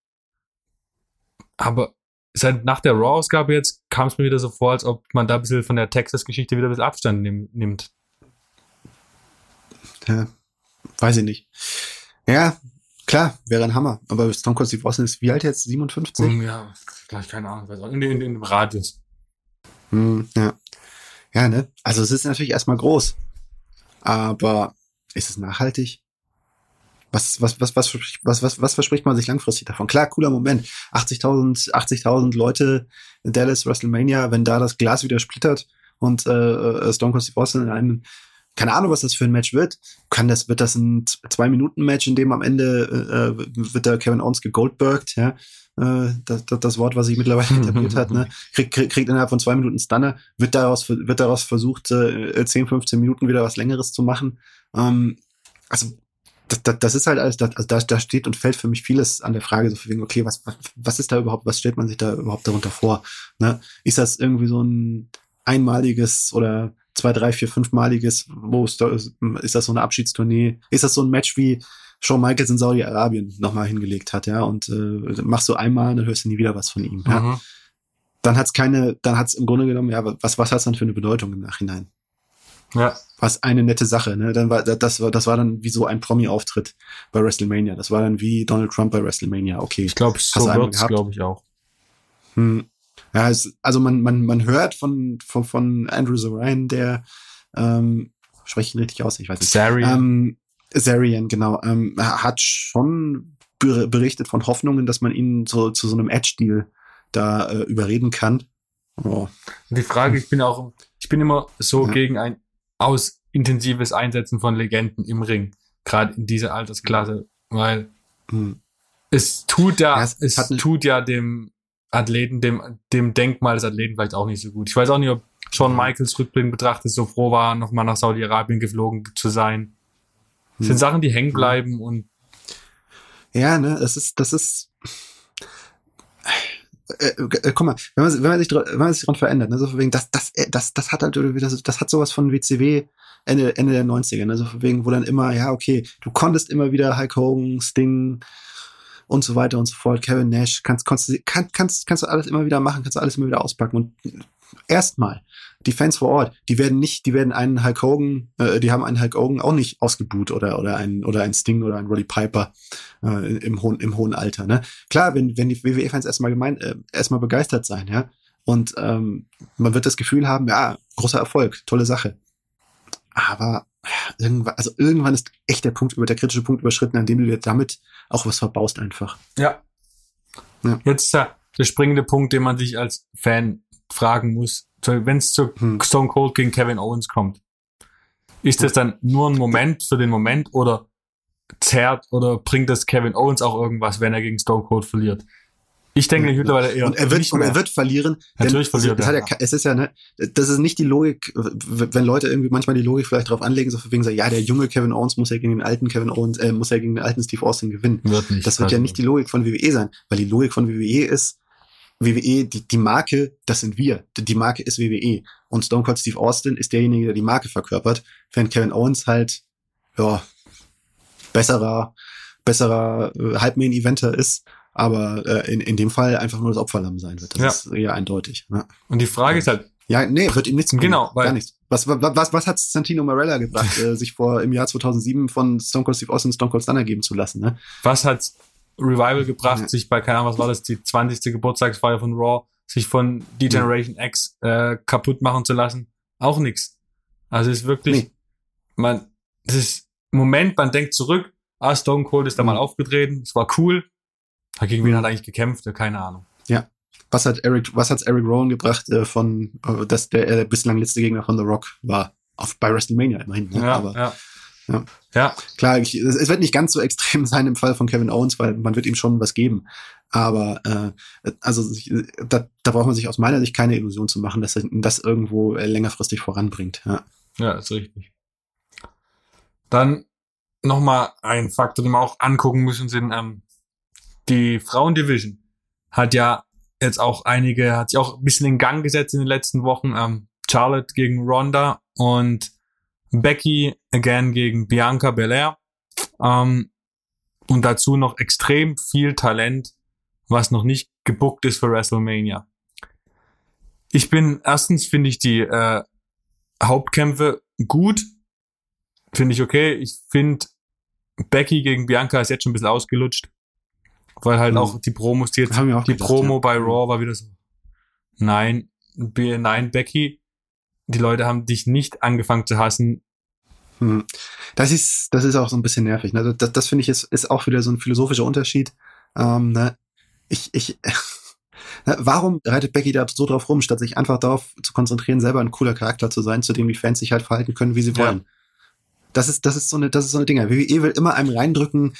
Aber seit nach der Raw-Ausgabe jetzt kam es mir wieder so vor, als ob man da ein bisschen von der Texas-Geschichte wieder ein bisschen Abstand nehm, nimmt. Ja, weiß ich nicht. Ja, klar, wäre ein Hammer. Aber Stone Cold Steve Austin ist wie alt jetzt? 57? Um, ja, gleich keine Ahnung. In, in, in dem Radius. Hm, ja. Ja, ne? Also es ist natürlich erstmal groß. Aber ist es nachhaltig? Was, was, was, was, was, was, was verspricht man sich langfristig davon? Klar, cooler Moment. 80.000 80.000 Leute in Dallas, WrestleMania, wenn da das Glas wieder splittert und äh, äh Stone Cold Steve Austin in einem keine Ahnung, was das für ein Match wird. Kann das, wird das ein Zwei-Minuten-Match, in dem am Ende äh, wird der Kevin Owens gegoldbergt, ja. Äh, das, das, Wort, was sich mittlerweile *laughs* etabliert hat, ne? Kriegt, kriegt, innerhalb von zwei Minuten Stunner, wird daraus, wird daraus versucht, äh, 10, 15 Minuten wieder was Längeres zu machen. Ähm, also das, das, das ist halt alles, das, also da, da steht und fällt für mich vieles an der Frage, so wegen, okay, was, was, was ist da überhaupt, was stellt man sich da überhaupt darunter vor? Ne? Ist das irgendwie so ein einmaliges oder zwei, drei, vier, fünfmaliges, wo ist, da, ist das so eine Abschiedstournee? Ist das so ein Match wie Shawn Michaels in Saudi-Arabien nochmal hingelegt hat, ja? Und äh, machst du einmal, dann hörst du nie wieder was von ihm. Mhm. Ja? Dann hat's keine, dann hat's im Grunde genommen, ja, was, was hat's dann für eine Bedeutung im Nachhinein? Ja. Was eine nette Sache, ne? Dann war das war das war dann wie so ein Promi-Auftritt bei WrestleMania. Das war dann wie Donald Trump bei WrestleMania. Okay. Ich glaube, so wird's, glaube ich auch. Hm. Ja, es, also man man man hört von von von Andrew Zarian, der ähm, spreche ich ihn richtig aus, ich weiß nicht. Zarian. Ähm, Zarian, genau, ähm, hat schon berichtet von Hoffnungen, dass man ihn so zu so einem Edge-Deal da äh, überreden kann. Oh. Die Frage, ich bin auch, ich bin immer so ja. gegen ein aus intensives Einsetzen von Legenden im Ring, gerade in dieser Altersklasse, weil hm. es tut ja, ja es, es tut ja dem Athleten, dem, dem Denkmal des Athleten vielleicht auch nicht so gut. Ich weiß auch nicht, ob Shawn Michaels Rückblick betrachtet so froh war, nochmal nach Saudi-Arabien geflogen zu sein. Das sind hm. Sachen, die hängen bleiben und ja, ne, das ist, das ist, äh, äh, guck mal, wenn man, wenn man sich, wenn man sich dran verändert, ne, so wegen, das, das, äh, das, das hat halt, das, das hat sowas von WCW Ende, Ende der 90er, ne, so wegen, wo dann immer, ja, okay, du konntest immer wieder Hulk Hogan, Sting und so weiter und so fort, Kevin Nash, kannst, kannst, kannst, kannst, kannst du alles immer wieder machen, kannst du alles immer wieder auspacken und erstmal, die Fans vor Ort, die werden nicht, die werden einen Hulk Hogan, äh, die haben einen Hulk Hogan auch nicht ausgebuht oder oder einen oder ein Sting oder ein Roddy Piper äh, im hohen im hohen Alter. Ne? Klar, wenn wenn die WWE-Fans erstmal gemeint, äh, erstmal begeistert sein, ja, und ähm, man wird das Gefühl haben, ja, großer Erfolg, tolle Sache. Aber irgendwann, also irgendwann ist echt der Punkt über der kritische Punkt überschritten, an dem du dir damit auch was verbaust einfach. Ja. ja. Jetzt ist der springende Punkt, den man sich als Fan fragen muss, wenn es zu hm. Stone Cold gegen Kevin Owens kommt, ist das dann nur ein Moment für den Moment oder zerrt oder bringt das Kevin Owens auch irgendwas, wenn er gegen Stone Cold verliert? Ich denke ja, mittlerweile eher. Und er wird, und er wird verlieren. Natürlich verliert er. Ja, es ist ja, ne, das ist nicht die Logik, wenn Leute irgendwie manchmal die Logik vielleicht drauf anlegen, so wegen so, ja, der junge Kevin Owens muss ja gegen den alten Kevin Owens, äh, muss ja gegen den alten Steve Austin gewinnen. Wird nicht. Das wird also. ja nicht die Logik von WWE sein, weil die Logik von WWE ist, WWE, die, die Marke, das sind wir. Die Marke ist WWE. Und Stone Cold Steve Austin ist derjenige, der die Marke verkörpert, während Kevin Owens halt, ja, besserer, besserer äh, Halbmain-Eventer ist, aber äh, in, in dem Fall einfach nur das Opferlamm sein wird. Das ja. ist eher eindeutig. Ja. Und die Frage ist halt, ja, nee, wird ihm nichts bringen. Genau, weil gar nichts. Was, was, was, was hat Santino Marella gebracht, *laughs* äh, sich vor im Jahr 2007 von Stone Cold Steve Austin Stone Cold Stunner geben zu lassen? Ne? Was hat Revival gebracht, ja. sich bei, keine Ahnung, was war das, die 20. Geburtstagsfeier von Raw, sich von D-Generation ja. X äh, kaputt machen zu lassen. Auch nix. Also es ist wirklich, nee. man, das ist Moment, man denkt zurück, ah, Stone Cold ist da mal mhm. aufgetreten, es war cool. Gegen wen mhm. hat er eigentlich gekämpft? Keine Ahnung. Ja. Was hat Eric, was hat's Eric Rowan gebracht, äh, von, äh, dass der äh, bislang letzte Gegner von The Rock war? Auf, bei WrestleMania immerhin. Ne? Ja, Aber, ja. Ja. ja. Klar, ich, es wird nicht ganz so extrem *laughs* sein im Fall von Kevin Owens, weil man wird ihm schon was geben. Aber äh, also da, da braucht man sich aus meiner Sicht keine Illusion zu machen, dass er das irgendwo äh, längerfristig voranbringt. Ja, ja ist richtig. Dann nochmal ein Faktor, den wir auch angucken müssen, sind ähm, die Frauendivision hat ja jetzt auch einige, hat sich auch ein bisschen in Gang gesetzt in den letzten Wochen. Ähm, Charlotte gegen Ronda und Becky again gegen Bianca Belair. Ähm, und dazu noch extrem viel Talent, was noch nicht gebuckt ist für WrestleMania. Ich bin, erstens finde ich die äh, Hauptkämpfe gut. Finde ich okay. Ich finde Becky gegen Bianca ist jetzt schon ein bisschen ausgelutscht. Weil halt mhm. auch die Promos, die jetzt, die gedacht, Promo ja. bei Raw war wieder so. Nein, nein, Becky, die Leute haben dich nicht angefangen zu hassen. Hm. Das ist, das ist auch so ein bisschen nervig. Ne? Das, das finde ich ist, ist auch wieder so ein philosophischer Unterschied. Ähm, ne? Ich, ich, *laughs* ne? warum reitet Becky da so drauf rum, statt sich einfach darauf zu konzentrieren, selber ein cooler Charakter zu sein, zu dem die Fans sich halt verhalten können, wie sie wollen? Ja. Das ist, das ist so eine, das ist so eine Dinge. WWE will immer einem reindrücken,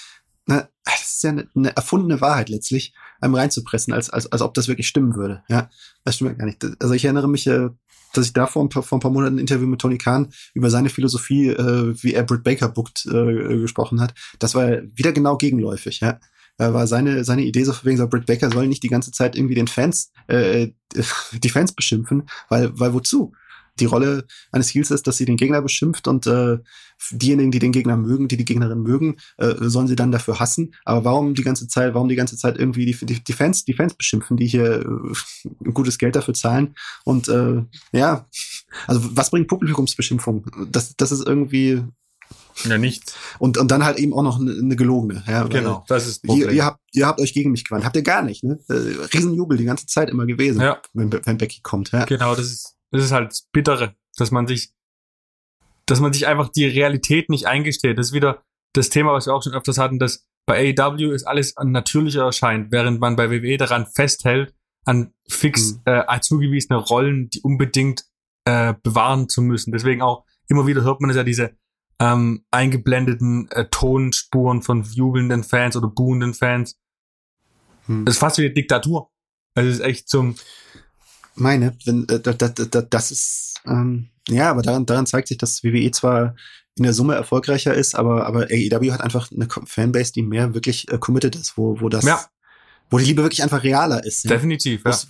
ne, das ist ja eine, eine erfundene Wahrheit letztlich, einem reinzupressen, als, als, als ob das wirklich stimmen würde. Ja, das stimmt gar nicht. Also ich erinnere mich, äh, dass ich da vor ein paar, vor ein paar Monaten ein Interview mit Tony Khan über seine Philosophie, äh, wie er Britt Baker bookt, äh, gesprochen hat. Das war wieder genau gegenläufig, ja. Da war seine, seine Idee so wegen so, Britt Baker soll nicht die ganze Zeit irgendwie den Fans, äh, *laughs* die Fans beschimpfen, weil, weil wozu? Die Rolle eines Heels ist, dass sie den Gegner beschimpft und äh, diejenigen, die den Gegner mögen, die die Gegnerin mögen, äh, sollen sie dann dafür hassen. Aber warum die ganze Zeit, warum die ganze Zeit irgendwie die, die, die Fans, die Fans beschimpfen, die hier äh, *laughs* gutes Geld dafür zahlen? Und äh, ja, also was bringt Publikumsbeschimpfung? Das, das ist irgendwie ja, nichts. Und, und dann halt eben auch noch eine, eine gelogene. Ja, genau, das ist ihr, ihr, habt, ihr habt euch gegen mich gewandt. Habt ihr gar nicht, ne? Äh, Riesenjubel die ganze Zeit immer gewesen, ja. wenn, wenn Becky kommt. Ja. Genau, das ist das ist halt das Bittere, dass man sich, dass man sich einfach die Realität nicht eingesteht. Das ist wieder das Thema, was wir auch schon öfters hatten, dass bei AEW ist alles natürlicher erscheint, während man bei WWE daran festhält, an fix Mhm. äh, zugewiesene Rollen, die unbedingt äh, bewahren zu müssen. Deswegen auch immer wieder hört man es ja diese ähm, eingeblendeten äh, Tonspuren von jubelnden Fans oder buhenden Fans. Hm. Das ist fast wie eine Diktatur. Also es ist echt zum meine, wenn äh, da, da, da, das ist ähm, ja, aber daran, daran zeigt sich, dass WWE zwar in der Summe erfolgreicher ist, aber aber AEW hat einfach eine Fanbase, die mehr wirklich äh, committed ist, wo wo das, Ja. wo die Liebe wirklich einfach realer ist. ja. definitiv. Ja. Das,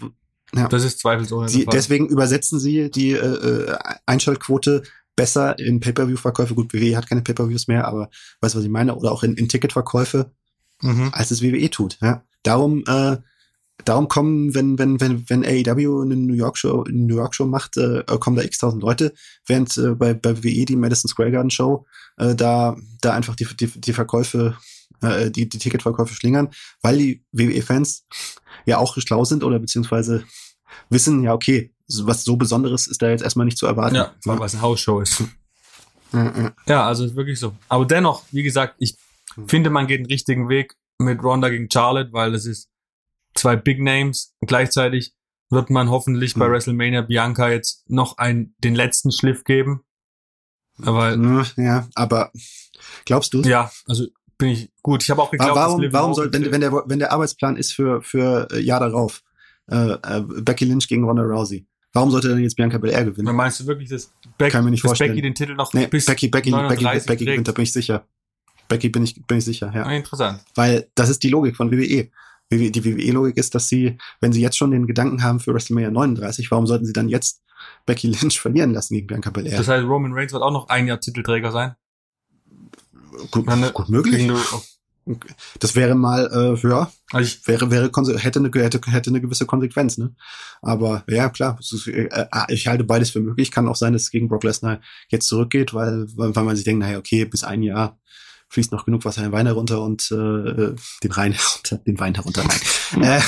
ja. Das ist zweifelsohne. Sie, deswegen übersetzen sie die äh, äh, Einschaltquote besser in Pay-per-view-Verkäufe. Gut, WWE hat keine Pay-per-views mehr, aber weißt du, was ich meine? Oder auch in, in Ticketverkäufe, Mhm. als es WWE tut. Ja, darum, äh, darum kommen, wenn wenn wenn wenn AEW eine New York Show, eine New York Show macht, äh, kommen da x-tausend Leute, während äh, bei bei WWE die Madison Square Garden Show äh, da da einfach die die, die Verkäufe äh, die, die Ticketverkäufe schlingern, weil die WWE-Fans ja auch schlau sind oder beziehungsweise wissen, ja, okay, was so Besonderes ist da jetzt erstmal nicht zu erwarten. Ja, weil was eine Hausshow ist. Ja, ja. Ja, also ist wirklich so. Aber dennoch, wie gesagt, ich Hm. finde, man geht den richtigen Weg mit Ronda gegen Charlotte, weil das ist zwei Big Names. Gleichzeitig wird man hoffentlich bei Hm. WrestleMania Bianca jetzt noch einen, den letzten Schliff geben. Aber ja, aber glaubst du? ja, also bin ich gut. Ich habe auch geglaubt, dass warum, warum soll, wenn, wenn, der, wenn der Arbeitsplan ist für, für äh, Jahr darauf, äh, äh, Becky Lynch gegen Ronda Rousey, warum sollte dann jetzt Bianca Belair gewinnen? meinst du wirklich, dass, Beck, Kann mir nicht dass vorstellen. Becky den Titel noch Nee, bis Becky, Becky, Becky, 39 Becky gewinnt, da bin ich sicher. Becky bin ich, bin ich sicher, ja. Ah, interessant. Weil das ist die Logik von WWE. Die WWE-Logik ist, dass sie, wenn sie jetzt schon den Gedanken haben für WrestleMania 39, warum sollten sie dann jetzt Becky Lynch *laughs* verlieren lassen gegen Bianca Belair? Das heißt, Roman Reigns wird auch noch ein Jahr Titelträger sein. gut, Meine- gut möglich. Das wäre mal, äh, ja, Also ich, wäre, wäre, hätte eine, hätte, hätte eine gewisse Konsequenz, ne? Aber ja, klar, ist, äh, äh, ich halte beides für möglich. Kann auch sein, dass es gegen Brock Lesnar jetzt zurückgeht, weil, weil weil man sich denkt, naja, okay, bis ein Jahr fließt noch genug Wasser den Wein herunter und äh, äh, den Rhein herunter, den Wein herunter, nein. *laughs*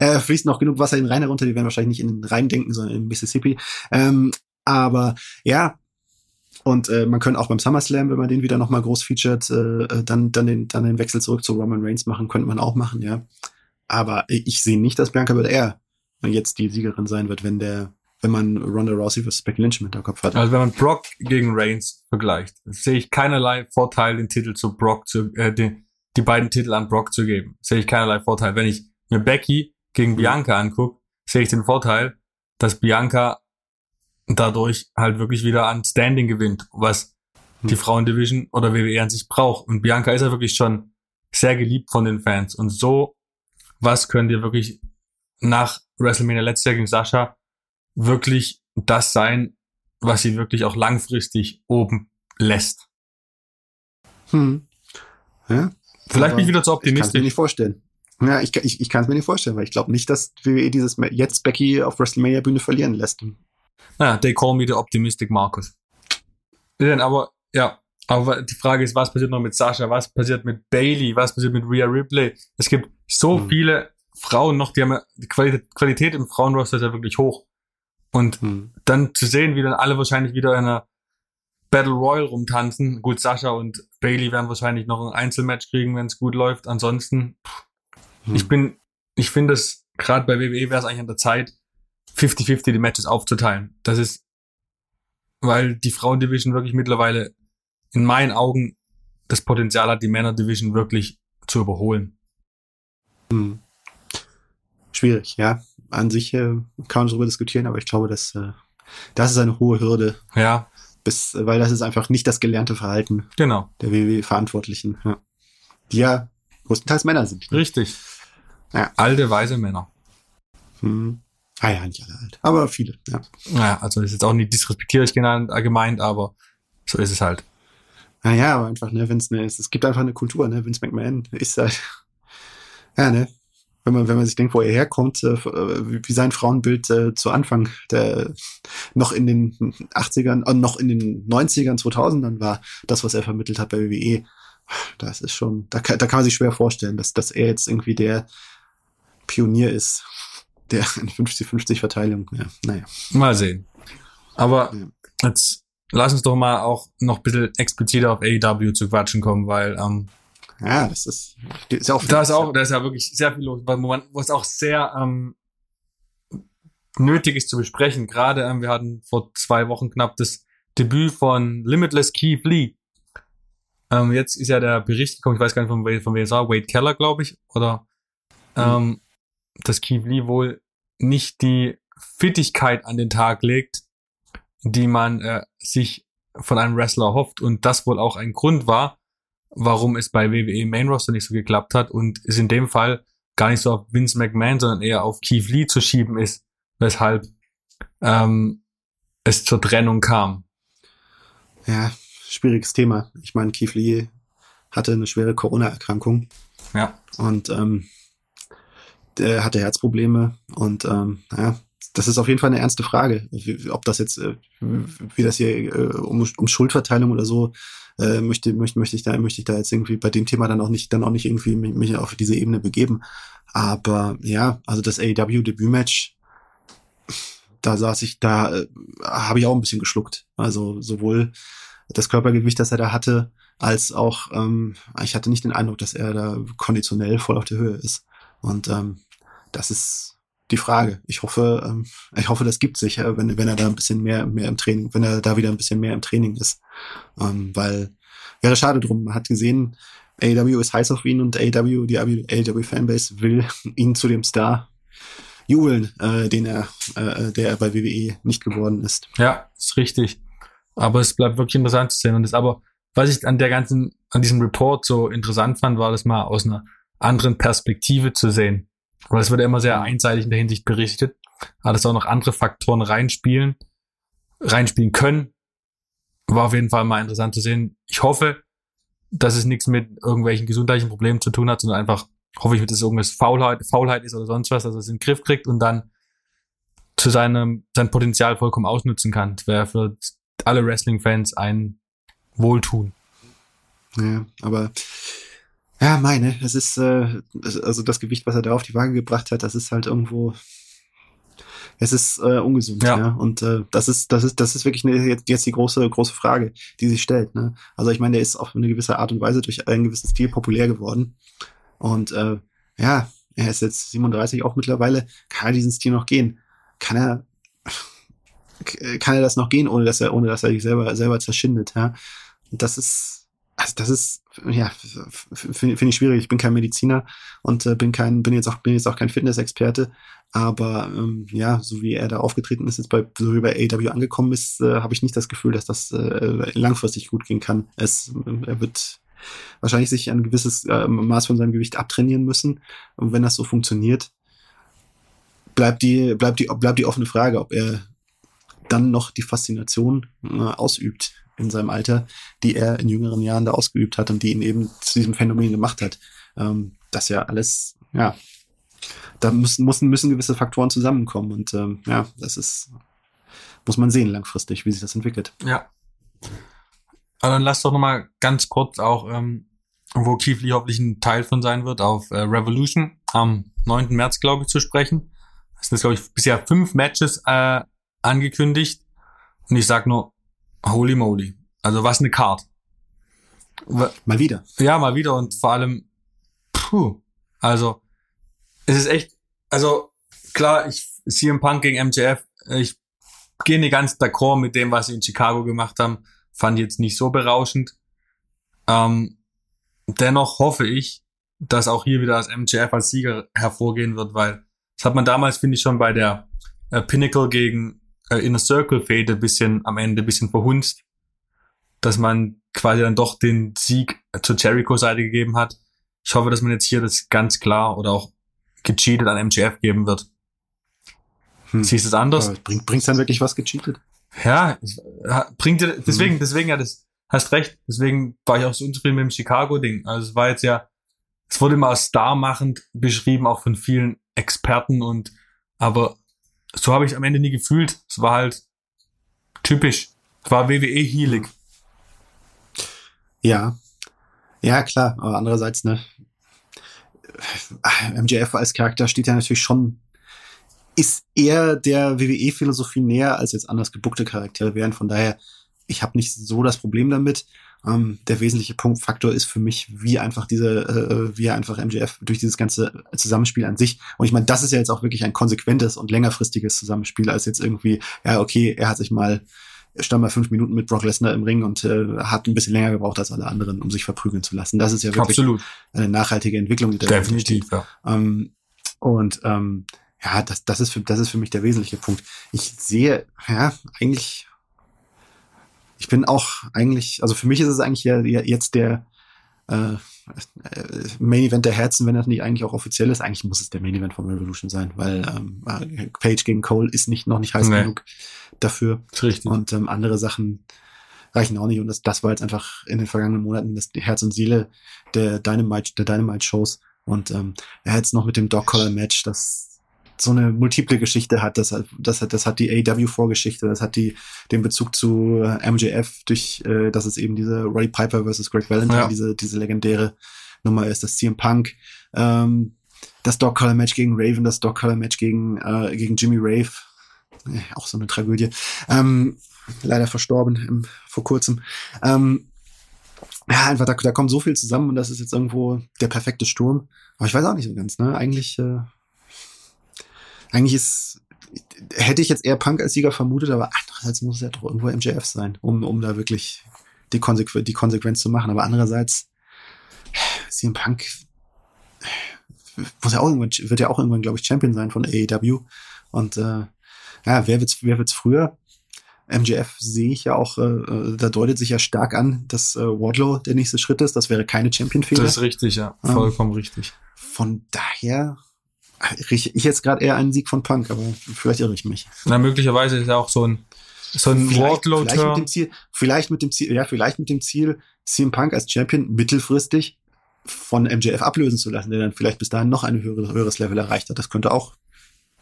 äh, *laughs* äh, fließt noch genug Wasser den Rhein herunter, die werden wahrscheinlich nicht in den Rhein denken, sondern in Mississippi. Ähm, aber ja, und äh, man könnte auch beim SummerSlam, wenn man den wieder nochmal groß featured, äh, äh, dann, dann, den, dann den Wechsel zurück zu Roman Reigns machen, könnte man auch machen, ja. Aber ich ich sehe nicht, dass Bianca Belair jetzt die Siegerin sein wird, wenn der, wenn man Ronda Rousey versus Becky Lynch mit der Kopf hat. Also wenn man Brock gegen Reigns vergleicht, sehe ich keinerlei Vorteil, den Titel zu Brock zu, äh, die, die beiden Titel an Brock zu geben. Sehe ich keinerlei Vorteil. Wenn ich mir Becky gegen Mhm. Bianca angucke, sehe ich den Vorteil, dass Bianca dadurch halt wirklich wieder an Standing gewinnt, was die Mhm. Frauendivision oder WWE an sich braucht. Und Bianca ist ja wirklich schon sehr geliebt von den Fans. Und so was könnt ihr wirklich nach WrestleMania letztes Jahr gegen Sascha wirklich das sein, was sie wirklich auch langfristig oben lässt. Hm. Ja, Vielleicht bin ich wieder zu ich kann es mir optimistisch. nicht vorstellen. Ja, ich, ich, ich kann es mir nicht vorstellen, weil ich glaube nicht, dass WWE dieses jetzt Becky auf WrestleMania Bühne verlieren lässt. Ja, they call me the optimistic Markus. Denn aber, ja, aber die Frage ist, was passiert noch mit Sascha? Was passiert mit Bailey? Was passiert mit Rhea Ripley? Es gibt so Hm. viele Frauen noch, die haben ja, die Qualität, Qualität im Frauenroster ist ja wirklich hoch. Und Hm. dann zu sehen, wie dann alle wahrscheinlich wieder in einer Battle Royal rumtanzen. Gut, Sascha und Bailey werden wahrscheinlich noch ein Einzelmatch kriegen, wenn es gut läuft. Ansonsten, Hm. ich bin, ich finde es, gerade bei WWE wäre es eigentlich an der Zeit, 50-50 die Matches aufzuteilen. Das ist, weil die Frauendivision wirklich mittlerweile in meinen Augen das Potenzial hat, die Männerdivision wirklich zu überholen. Hm. Schwierig, ja. An sich äh, kann man darüber diskutieren, aber ich glaube, dass äh, das ist eine hohe Hürde, Ja, bis, weil das ist einfach nicht das gelernte Verhalten genau. der WWE-Verantwortlichen, ja. die ja größtenteils Männer sind. Richtig. Ja. Alte, weise Männer. Hm. Ah ja, nicht alle alt, aber viele, ja. Naja, also ist jetzt auch nicht disrespektierlich genannt, äh, gemeint, aber so ist es halt. Naja, aber einfach, ne, wenn's ne, es, es gibt einfach eine Kultur, ne, Vince McMahon ist halt, *laughs* ja, ne, wenn man, wenn man sich denkt, wo er herkommt, äh, wie wie sein Frauenbild äh, zu Anfang, der noch in den 80ern, äh, noch in den 90ern, 2000ern war, das, was er vermittelt hat bei WWE, das ist schon, da kann, da kann man sich schwer vorstellen, dass, dass er jetzt irgendwie der Pionier ist, der *laughs* in 50-50 Verteilung, ja, naja. Mal sehen. Aber Ja. jetzt lass uns doch mal auch noch ein bisschen expliziter auf AEW zu quatschen kommen, weil ähm, Ja, das ist, ist ja auch. Da ist auch, da ist ja wirklich sehr viel los, wo, man, wo es auch sehr ähm, nötig ist zu besprechen. Gerade ähm, wir hatten vor zwei Wochen knapp das Debüt von Limitless Keith Lee. Ähm, jetzt ist ja der Bericht gekommen, ich weiß gar nicht von, wem, von wem es war, Wade Keller, glaube ich, oder mhm. ähm, dass Keith Lee wohl nicht die Fittigkeit an den Tag legt, die man äh, sich von einem Wrestler hofft und das wohl auch ein Grund war, warum es bei WWE Main Roster nicht so geklappt hat und es in dem Fall gar nicht so auf Vince McMahon, sondern eher auf Keith Lee zu schieben ist, weshalb ähm, es zur Trennung kam. Ja, schwieriges Thema. Ich meine, Keith Lee hatte eine schwere Corona-Erkrankung. Ja. Und ähm, der hatte Herzprobleme und ähm, ja, das ist auf jeden Fall eine ernste Frage, ob das jetzt, äh, wie das hier äh, um, um Schuldverteilung oder so äh, möchte, möchte, möchte ich da, möchte ich da jetzt irgendwie bei dem Thema dann auch nicht, dann auch nicht irgendwie mich, mich auf diese Ebene begeben. Aber ja, also das AEW Debütmatch, da saß ich, da äh, habe ich auch ein bisschen geschluckt. Also sowohl das Körpergewicht, das er da hatte, als auch, ähm, ich hatte nicht den Eindruck, dass er da konditionell voll auf der Höhe ist. Und ähm, das ist die Frage. Ich hoffe, ähm, ich hoffe, das gibt sich, äh, wenn, wenn er da ein bisschen mehr, mehr im Training, wenn er da wieder ein bisschen mehr im Training ist. Ähm, weil wäre schade drum. Man hat gesehen, AW ist heiß auf ihn und AW, die AW Fanbase will *laughs* ihn zu dem Star jubeln, äh, den er, äh, der er bei WWE nicht geworden ist. Ja, ist richtig. Aber es bleibt wirklich interessant zu sehen. Und das aber, was ich an der ganzen, an diesem Report so interessant fand, war das mal aus einer anderen Perspektive zu sehen. Weil es wird ja immer sehr einseitig in der Hinsicht berichtet, aber dass auch noch andere Faktoren reinspielen, reinspielen können, war auf jeden Fall mal interessant zu sehen. Ich hoffe, dass es nichts mit irgendwelchen gesundheitlichen Problemen zu tun hat, sondern einfach hoffe ich, dass es irgendwas Faulheit, Faulheit ist oder sonst was, dass er es in den Griff kriegt und dann zu seinem, sein Potenzial vollkommen ausnutzen kann. Das wäre für alle Wrestling-Fans ein Wohltun. Ja, aber ja, meine, es ist, äh, also das Gewicht, was er da auf die Waage gebracht hat, das ist halt irgendwo, es ist äh, ungesund, ja. ja. Und äh, das ist, das ist, das ist wirklich eine, jetzt, jetzt die große, große Frage, die sich stellt. Ne? Also ich meine, der ist auf eine gewisse Art und Weise durch einen gewissen Stil populär geworden. Und äh, ja, er ist jetzt 37 auch mittlerweile, kann er diesen Stil noch gehen? Kann er, kann er das noch gehen, ohne dass er, ohne dass er sich selber, selber zerschindet, ja? Und das ist, also das ist, ja, finde find ich schwierig. Ich bin kein Mediziner und äh, bin kein, bin jetzt auch, bin jetzt auch kein Fitnessexperte. Aber ähm, ja, so wie er da aufgetreten ist, jetzt bei, so wie bei AW angekommen ist, äh, habe ich nicht das Gefühl, dass das äh, langfristig gut gehen kann. Es, er wird wahrscheinlich sich ein gewisses äh, Maß von seinem Gewicht abtrainieren müssen. Und wenn das so funktioniert, bleibt die, bleibt die, bleibt die offene Frage, ob er dann noch die Faszination äh, ausübt in seinem Alter, die er in jüngeren Jahren da ausgeübt hat und die ihn eben zu diesem Phänomen gemacht hat. Ähm, das ja alles, ja, da müssen, müssen, müssen gewisse Faktoren zusammenkommen und ähm, ja, das ist, muss man sehen langfristig, wie sich das entwickelt. Ja. Aber dann lass doch nochmal ganz kurz auch, ähm, wo Keith Lee hoffentlich ein Teil von sein wird, auf äh, Revolution am 9. März, glaube ich, zu sprechen. Es sind, glaube ich, bisher fünf Matches äh, angekündigt. Und ich sag nur, Holy moly. Also was eine Card. Mal wieder. Ja, mal wieder und vor allem, puh, also es ist echt, also klar, ich CM Punk gegen MJF, ich gehe nicht ganz d'accord mit dem, was sie in Chicago gemacht haben, fand ich jetzt nicht so berauschend. Ähm, dennoch hoffe ich, dass auch hier wieder das MJF als Sieger hervorgehen wird, weil das hat man damals, finde ich, schon bei der äh, Pinnacle gegen äh, Inner Circle Fade ein bisschen am Ende ein bisschen verhunzt, dass man quasi dann doch den Sieg zur Jericho-Seite gegeben hat. Ich hoffe, dass man jetzt hier das ganz klar oder auch gecheatet an MJF geben wird. Hm. Siehst du es anders? Bringt bringt's dann wirklich was gecheatet? Ja, bringt dir, deswegen, hm. deswegen ja, das hast recht. Deswegen war ich auch so unzufrieden mit dem Chicago-Ding. Also es war jetzt ja, es wurde immer als starmachend beschrieben, auch von vielen Experten und, aber so habe ich es am Ende nie gefühlt. Es war halt typisch. Es war WWE healig. Ja. Ja, klar. Aber andererseits, ne, MJF als Charakter steht ja natürlich schon, ist eher der WWE-Philosophie näher als jetzt anders gebuckte Charaktere wären. Von daher ich habe nicht so das Problem damit. Ähm, der wesentliche Punktfaktor ist für mich, wie einfach diese, äh, wie einfach MJF durch dieses ganze Zusammenspiel an sich. Und ich meine, das ist ja jetzt auch wirklich ein konsequentes und längerfristiges Zusammenspiel, als jetzt irgendwie, ja, okay, er hat sich mal stand mal fünf Minuten mit Brock Lesnar im Ring und äh, hat ein bisschen länger gebraucht als alle anderen, um sich verprügeln zu lassen. Das ist ja wirklich Absolut. eine nachhaltige Entwicklung. Die Definitiv, ja. Ähm, und ähm, ja, das, das, ist für, das ist für mich der wesentliche Punkt. Ich sehe, ja, eigentlich, ich bin auch eigentlich, also für mich ist es eigentlich ja jetzt der äh, äh, Main Event der Herzen, wenn das nicht eigentlich auch offiziell ist. Eigentlich muss es der Main Event von Revolution sein, weil ähm, äh, Page gegen Cole ist nicht noch nicht heiß nee. genug dafür. Richtig. Und ähm, andere Sachen reichen auch nicht. Und das, das war jetzt einfach in den vergangenen Monaten das Herz und Seele der Dynamite, der Dynamite Shows. Und ähm, er hat jetzt noch mit dem Dog Collar Match, das so eine multiple Geschichte hat. Das hat, das hat, das hat die AW-Vorgeschichte, das hat die, den Bezug zu äh, MJF durch, äh, dass es eben diese Roddy Piper versus Greg Valentine, ja. diese, diese legendäre Nummer ist, das CM Punk, ähm, das Dog Collar Match gegen Raven, das Dog Collar Match gegen, äh, gegen Jimmy Rave. Äh, auch so eine Tragödie. Ähm, leider verstorben im, vor kurzem. Ähm, ja, einfach, da, da kommt so viel zusammen und das ist jetzt irgendwo der perfekte Sturm. Aber ich weiß auch nicht so ganz, ne? Eigentlich, äh, eigentlich ist, hätte ich jetzt eher Punk als Sieger vermutet, aber andererseits muss es ja doch irgendwo MJF sein, um, um da wirklich die, Konsequ die Konsequenz zu machen. Aber andererseits, CM Punk muss ja auch irgendwann, wird ja auch irgendwann, glaube ich, Champion sein von AEW. Und äh, ja, wer wird's, wer wird's früher? MJF sehe ich ja auch, äh, äh, da deutet sich ja stark an, dass äh, Wardlow der nächste Schritt ist. Das wäre keine Champion-Fehler. Das ist richtig, ja. Vollkommen ähm, richtig. Von daher rieche ich jetzt gerade eher einen Sieg von Punk, aber vielleicht irre ich mich. Na, möglicherweise ist ja auch so ein, so ein Wardlow vielleicht mit dem Ziel, vielleicht mit dem Ziel, ja, vielleicht mit dem Ziel, CM Punk als Champion mittelfristig von MJF ablösen zu lassen, der dann vielleicht bis dahin noch ein höheres, höheres Level erreicht hat. Das könnte auch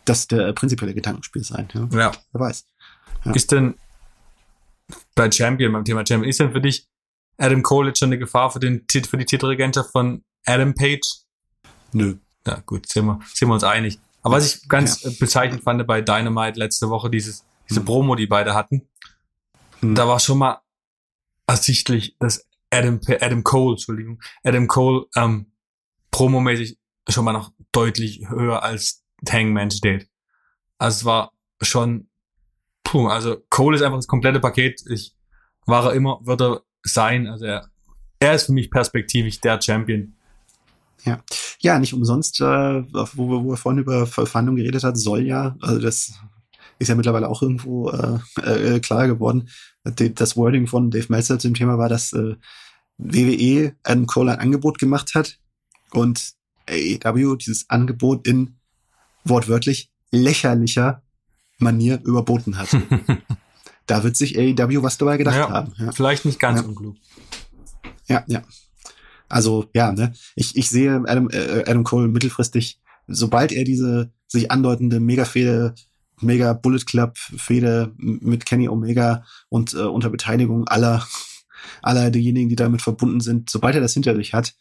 das der prinzipielle Gedankenspiel sein. Ja. ja. Wer weiß. Ja. Ist denn bei Champion, beim Thema Champion, ist denn für dich Adam Cole jetzt schon eine Gefahr für, den, für die Titelregentschaft von Adam Page? Nö. Ja, gut, sind wir, sind wir uns einig. Aber was ich ganz ja. bezeichnend fand bei Dynamite letzte Woche, dieses, diese hm. Promo, die beide hatten, hm. da war schon mal ersichtlich, dass Adam, Adam Cole, Entschuldigung, Adam Cole ähm, promomäßig schon mal noch deutlich höher als Hangman steht. Also es war schon, puh, also Cole ist einfach das komplette Paket. Ich war er immer, wird er sein. Also er, er ist für mich perspektivisch der Champion ja, ja, nicht umsonst, äh, wo, wir, wo wir vorhin über Verhandlungen geredet hat, soll ja, also das ist ja mittlerweile auch irgendwo äh, äh, klar geworden. Das Wording von Dave Meltzer zu dem Thema war, dass äh, WWE Adam Cole ein Angebot gemacht hat und AEW dieses Angebot in wortwörtlich lächerlicher Manier überboten hat. *laughs* da wird sich AEW was dabei gedacht ja, haben. Ja. Vielleicht nicht ganz ja. unklug. Ja, ja. Also ja, ne, ich, ich sehe Adam, äh, Adam Cole mittelfristig, sobald er diese sich andeutende Mega-Fehde, Mega Bullet Club Fehde mit Kenny Omega und äh, unter Beteiligung aller *laughs* aller derjenigen, die damit verbunden sind, sobald er das hinter sich hat,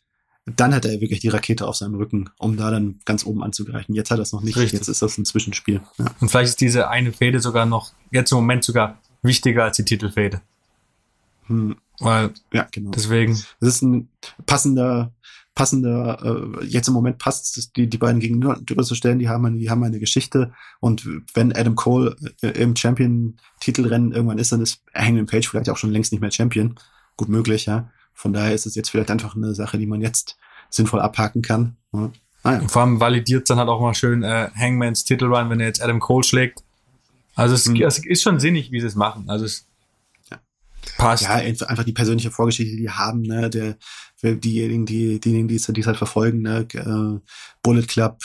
dann hat er wirklich die Rakete auf seinem Rücken, um da dann ganz oben anzugreifen. Jetzt hat er es noch nicht. Richtig. Jetzt ist das ein Zwischenspiel. Ja. Und vielleicht ist diese eine Fehde sogar noch jetzt im Moment sogar wichtiger als die Titelfehde. Hm. Weil, ja, genau. Deswegen. Das ist ein passender, passender, äh, jetzt im Moment passt es, die, die beiden gegenüber zu stellen, die haben, eine, die haben eine Geschichte. Und wenn Adam Cole äh, im Champion-Titelrennen irgendwann ist, dann ist Hangman Page vielleicht auch schon längst nicht mehr Champion. Gut möglich, ja. Von daher ist es jetzt vielleicht einfach eine Sache, die man jetzt sinnvoll abhaken kann. Ja. Ah, ja. Vor allem validiert dann halt auch mal schön äh, Hangmans Titelrun, wenn er jetzt Adam Cole schlägt. Also es, mhm. es ist schon sinnig, wie sie es machen. Also es Passt. Ja, einfach die persönliche Vorgeschichte, die haben, ne, der, diejenigen, die, diejenigen, die es, halt verfolgen, ne, äh, Bullet Club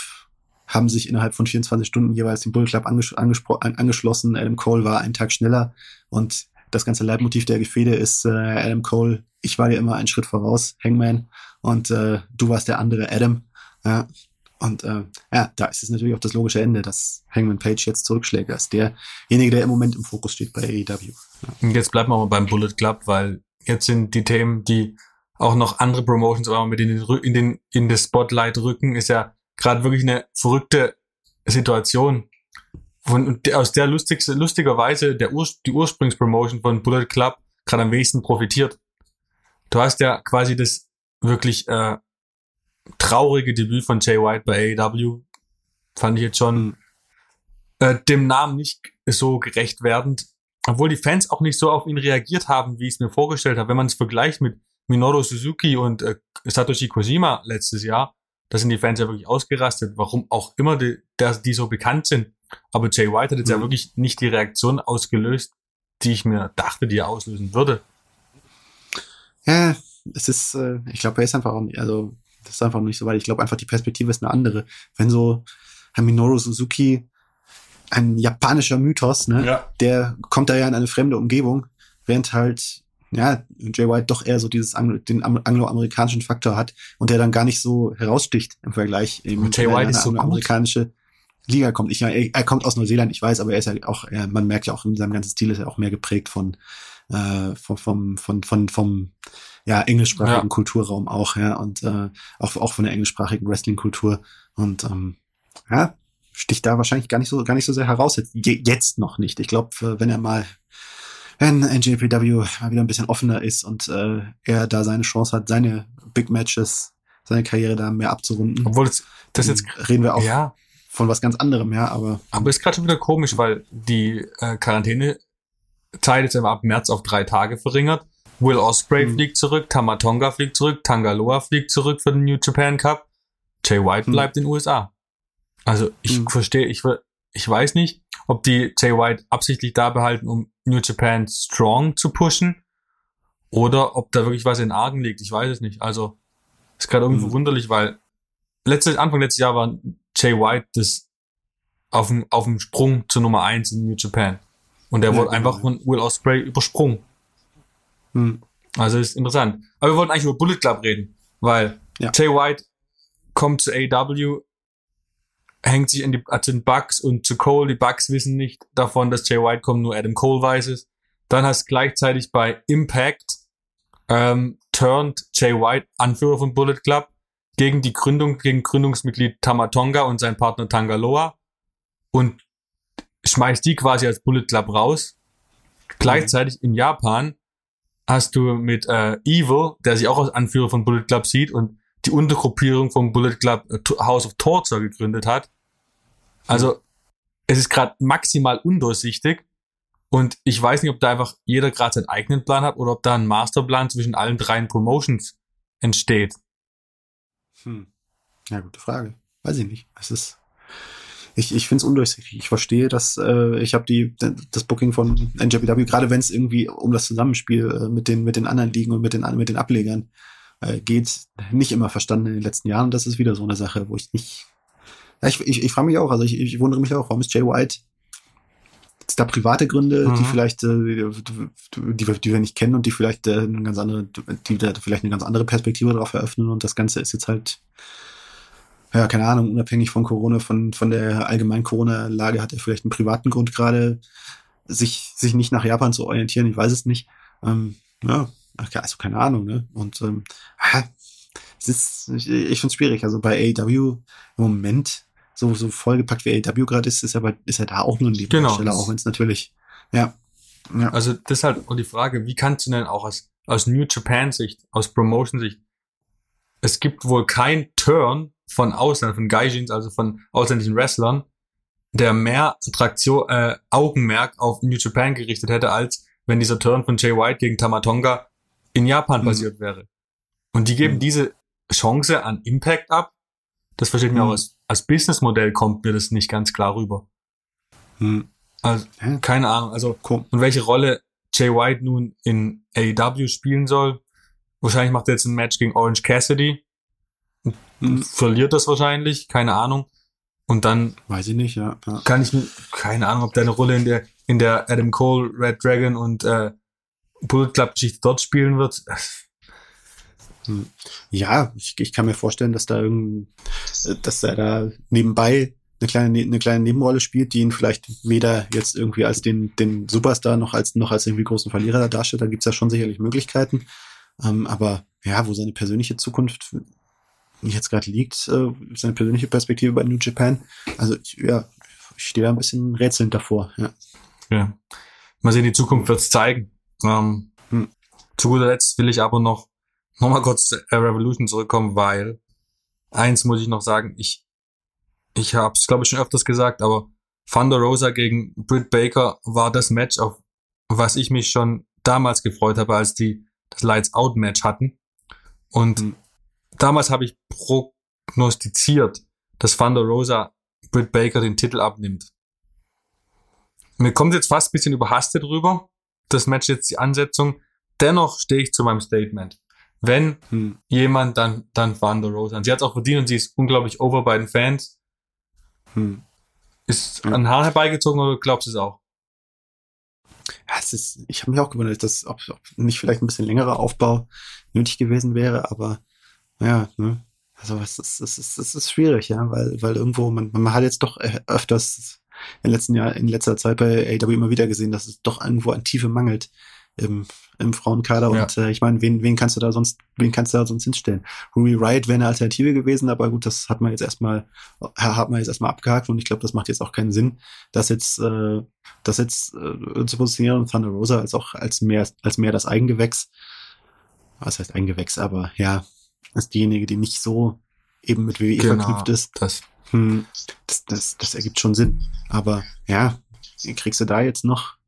haben sich innerhalb von 24 Stunden jeweils dem Bullet Club anges angeschlossen. Adam Cole war einen Tag schneller und das ganze Leitmotiv der Gefäde ist äh, Adam Cole, ich war dir immer einen Schritt voraus, Hangman, und äh, du warst der andere Adam. Ja, und äh, ja, da ist es natürlich auch das logische Ende, dass Hangman Page jetzt zurückschlägt als derjenige, der im Moment im Fokus steht bei AEW. Ja. Jetzt bleiben wir mal beim Bullet Club, weil jetzt sind die Themen, die auch noch andere Promotions aber mit in den, in den in das Spotlight rücken, ist ja gerade wirklich eine verrückte Situation. Von, aus der lustigste, lustigerweise der Ur, die Ursprungspromotion von Bullet Club gerade am wenigsten profitiert. Du hast ja quasi das wirklich äh, traurige Debüt von Jay White bei AEW. Fand ich jetzt schon äh, dem Namen nicht so gerecht werdend. Obwohl die Fans auch nicht so auf ihn reagiert haben, wie ich es mir vorgestellt habe. Wenn man es vergleicht mit Minoru Suzuki und äh, Satoshi Kojima letztes Jahr, da sind die Fans ja wirklich ausgerastet, warum auch immer die, der, die so bekannt sind. Aber Jay White hat jetzt mhm. ja wirklich nicht die Reaktion ausgelöst, die ich mir dachte, die er auslösen würde. Ja, es ist, äh, ich glaube, er ist einfach auch nicht, also das ist einfach nicht so weit. Ich glaube einfach, die Perspektive ist eine andere. Wenn so Minoru Suzuki ein japanischer Mythos, ne? Ja. Der kommt da ja in eine fremde Umgebung, während halt ja, Jay White doch eher so dieses Anglo den angloamerikanischen Faktor hat und der dann gar nicht so heraussticht im Vergleich eben Jay White ist so amerikanische Liga kommt. Ich, er, er kommt aus Neuseeland, ich weiß, aber er ist ja auch, er, man merkt ja auch in seinem ganzen Stil ist er auch mehr geprägt von äh, vom, vom, von, von, vom ja, englischsprachigen ja. Kulturraum auch, ja, und äh, auch, auch von der englischsprachigen Wrestling-Kultur. Und ähm, ja, sticht da wahrscheinlich gar nicht so, gar nicht so sehr heraus. Jetzt, jetzt noch nicht. Ich glaube, wenn er mal wenn NJPW mal wieder ein bisschen offener ist und äh, er da seine Chance hat, seine Big Matches, seine Karriere da mehr abzurunden. Obwohl das, das jetzt reden wir auch ja. von was ganz anderem, ja, aber. Aber ist gerade schon wieder komisch, weil die äh, Quarantänezeit ist immer ab März auf drei Tage verringert. Will Osprey hm. fliegt zurück, Tamatonga fliegt zurück, Tangaloa fliegt zurück für den New Japan Cup. Jay White hm. bleibt in den USA. Also ich hm. verstehe, ich, ich weiß nicht, ob die Jay White absichtlich da behalten, um New Japan Strong zu pushen oder ob da wirklich was in Argen liegt. Ich weiß es nicht. Also ist gerade irgendwie mhm. wunderlich, weil letztes, Anfang letztes Jahr war Jay White das auf dem, auf dem Sprung zur Nummer eins in New Japan. Und der ja, wurde genau, einfach von Will Osprey übersprungen. Mhm. Also ist interessant. Aber wir wollten eigentlich über Bullet Club reden, weil ja. Jay White kommt zu AW, hängt sich in die, zu den Bugs und zu Cole. Die Bugs wissen nicht davon, dass Jay White kommt, nur Adam Cole weiß es. Dann hast gleichzeitig bei Impact ähm, turned Jay White, Anführer von Bullet Club, gegen die Gründung, gegen Gründungsmitglied Tamatonga und sein Partner Tangaloa und schmeißt die quasi als Bullet Club raus. Gleichzeitig in Japan hast du mit äh, Evil, der sich auch als Anführer von Bullet Club sieht und die Untergruppierung vom Bullet Club äh, House of Torture gegründet hat. Also es ist gerade maximal undurchsichtig und ich weiß nicht, ob da einfach jeder gerade seinen eigenen Plan hat oder ob da ein Masterplan zwischen allen dreien Promotions entsteht. Hm. Ja, gute Frage. Weiß ich nicht. Es ist ich, ich finde es undurchsichtig. Ich verstehe, dass äh, ich habe die das Booking von NJPW, gerade wenn es irgendwie um das Zusammenspiel äh, mit den mit den anderen Ligen und mit den mit den Ablegern äh, geht, nicht immer verstanden in den letzten Jahren. Und das ist wieder so eine Sache, wo ich nicht. Ja, ich ich, ich frage mich auch, also ich, ich wundere mich auch, warum ist Jay White da private Gründe, mhm. die vielleicht, äh, die, die, die wir nicht kennen und die vielleicht äh, eine ganz andere, die da vielleicht eine ganz andere Perspektive darauf eröffnen und das Ganze ist jetzt halt, ja, keine Ahnung, unabhängig von Corona, von, von der allgemeinen Corona-Lage hat er vielleicht einen privaten Grund gerade, sich, sich nicht nach Japan zu orientieren, ich weiß es nicht. Ähm, ja, also keine Ahnung, ne? Und ähm, es ist, ich, ich finde es schwierig. Also bei AEW im Moment, so, so vollgepackt wie AEW gerade ist, ist aber ist ja da auch nur ein Lieblingssteller, genau. auch wenn es natürlich, ja, ja. Also deshalb auch die Frage, wie kannst du denn auch aus, aus New Japan-Sicht, aus Promotion-Sicht, es gibt wohl kein Turn von Ausland, von Gaijins, also von ausländischen Wrestlern, der mehr Attraktion, äh, Augenmerk auf New Japan gerichtet hätte, als wenn dieser Turn von Jay White gegen Tamatonga in Japan mhm. basiert wäre. Und die geben mhm. diese Chance an Impact ab. Das versteht mir auch mhm. als, als Businessmodell kommt mir das nicht ganz klar rüber. Mhm. Also, keine Ahnung. Also, cool. und welche Rolle Jay White nun in AEW spielen soll. Wahrscheinlich macht er jetzt ein Match gegen Orange Cassidy. Verliert das wahrscheinlich, keine Ahnung. Und dann. Weiß ich nicht, ja. ja. Kann ich mir, keine Ahnung, ob der eine Rolle in der, in der Adam Cole, Red Dragon und äh, Bullet Club Geschichte dort spielen wird. Hm. Ja, ich, ich kann mir vorstellen, dass da irgend, dass er da nebenbei eine kleine, eine kleine Nebenrolle spielt, die ihn vielleicht weder jetzt irgendwie als den, den Superstar noch als, noch als irgendwie großen Verlierer da darstellt. Da gibt's ja schon sicherlich Möglichkeiten. Ähm, aber ja, wo seine persönliche Zukunft jetzt gerade liegt, äh, seine persönliche Perspektive bei New Japan. Also ich, ja, ich stehe da ein bisschen rätselnd davor. Ja. ja. Mal sehen, die Zukunft wird's zeigen. Ähm, hm. Zu guter Letzt will ich aber noch, noch mal kurz zu Revolution zurückkommen, weil eins muss ich noch sagen, ich, ich habe es glaube ich schon öfters gesagt, aber Thunder Rosa gegen Britt Baker war das Match, auf was ich mich schon damals gefreut habe, als die das Lights Out Match hatten. Und mhm. Damals habe ich prognostiziert, dass Thunder Rosa Britt Baker den Titel abnimmt. Mir kommt jetzt fast ein bisschen überhastet rüber, das Match jetzt die Ansetzung. Dennoch stehe ich zu meinem Statement. Wenn hm. jemand, dann, dann Thunder Rosa. Und sie hat es auch verdient und sie ist unglaublich over bei den Fans. Hm. Ist ein Haar herbeigezogen oder glaubst du es auch? Ja, es ist, ich habe mich auch gewundert, dass ob, ob nicht vielleicht ein bisschen längerer Aufbau nötig gewesen wäre, aber ja, ne? Also es ist, es ist, es ist schwierig, ja, weil, weil irgendwo, man, man hat jetzt doch äh, öfters in letzten Jahr, in letzter Zeit bei AW immer wieder gesehen, dass es doch irgendwo an Tiefe mangelt im, im Frauenkader. Ja. Und äh, ich meine, wen, wen kannst du da sonst, wen kannst du da sonst hinstellen? Ruby Wright wäre eine Alternative gewesen, aber gut, das hat man jetzt erstmal, hat man jetzt erstmal abgehakt und ich glaube, das macht jetzt auch keinen Sinn, das jetzt, äh, das jetzt äh, zu positionieren und Thunder Rosa als auch als mehr, als mehr das Eigengewächs. Was heißt Eigengewächs, aber ja, ist diejenige, die nicht so eben mit WWE genau, verknüpft ist. Das. Hm, das, das, das ergibt schon Sinn. Aber ja, kriegst du da jetzt noch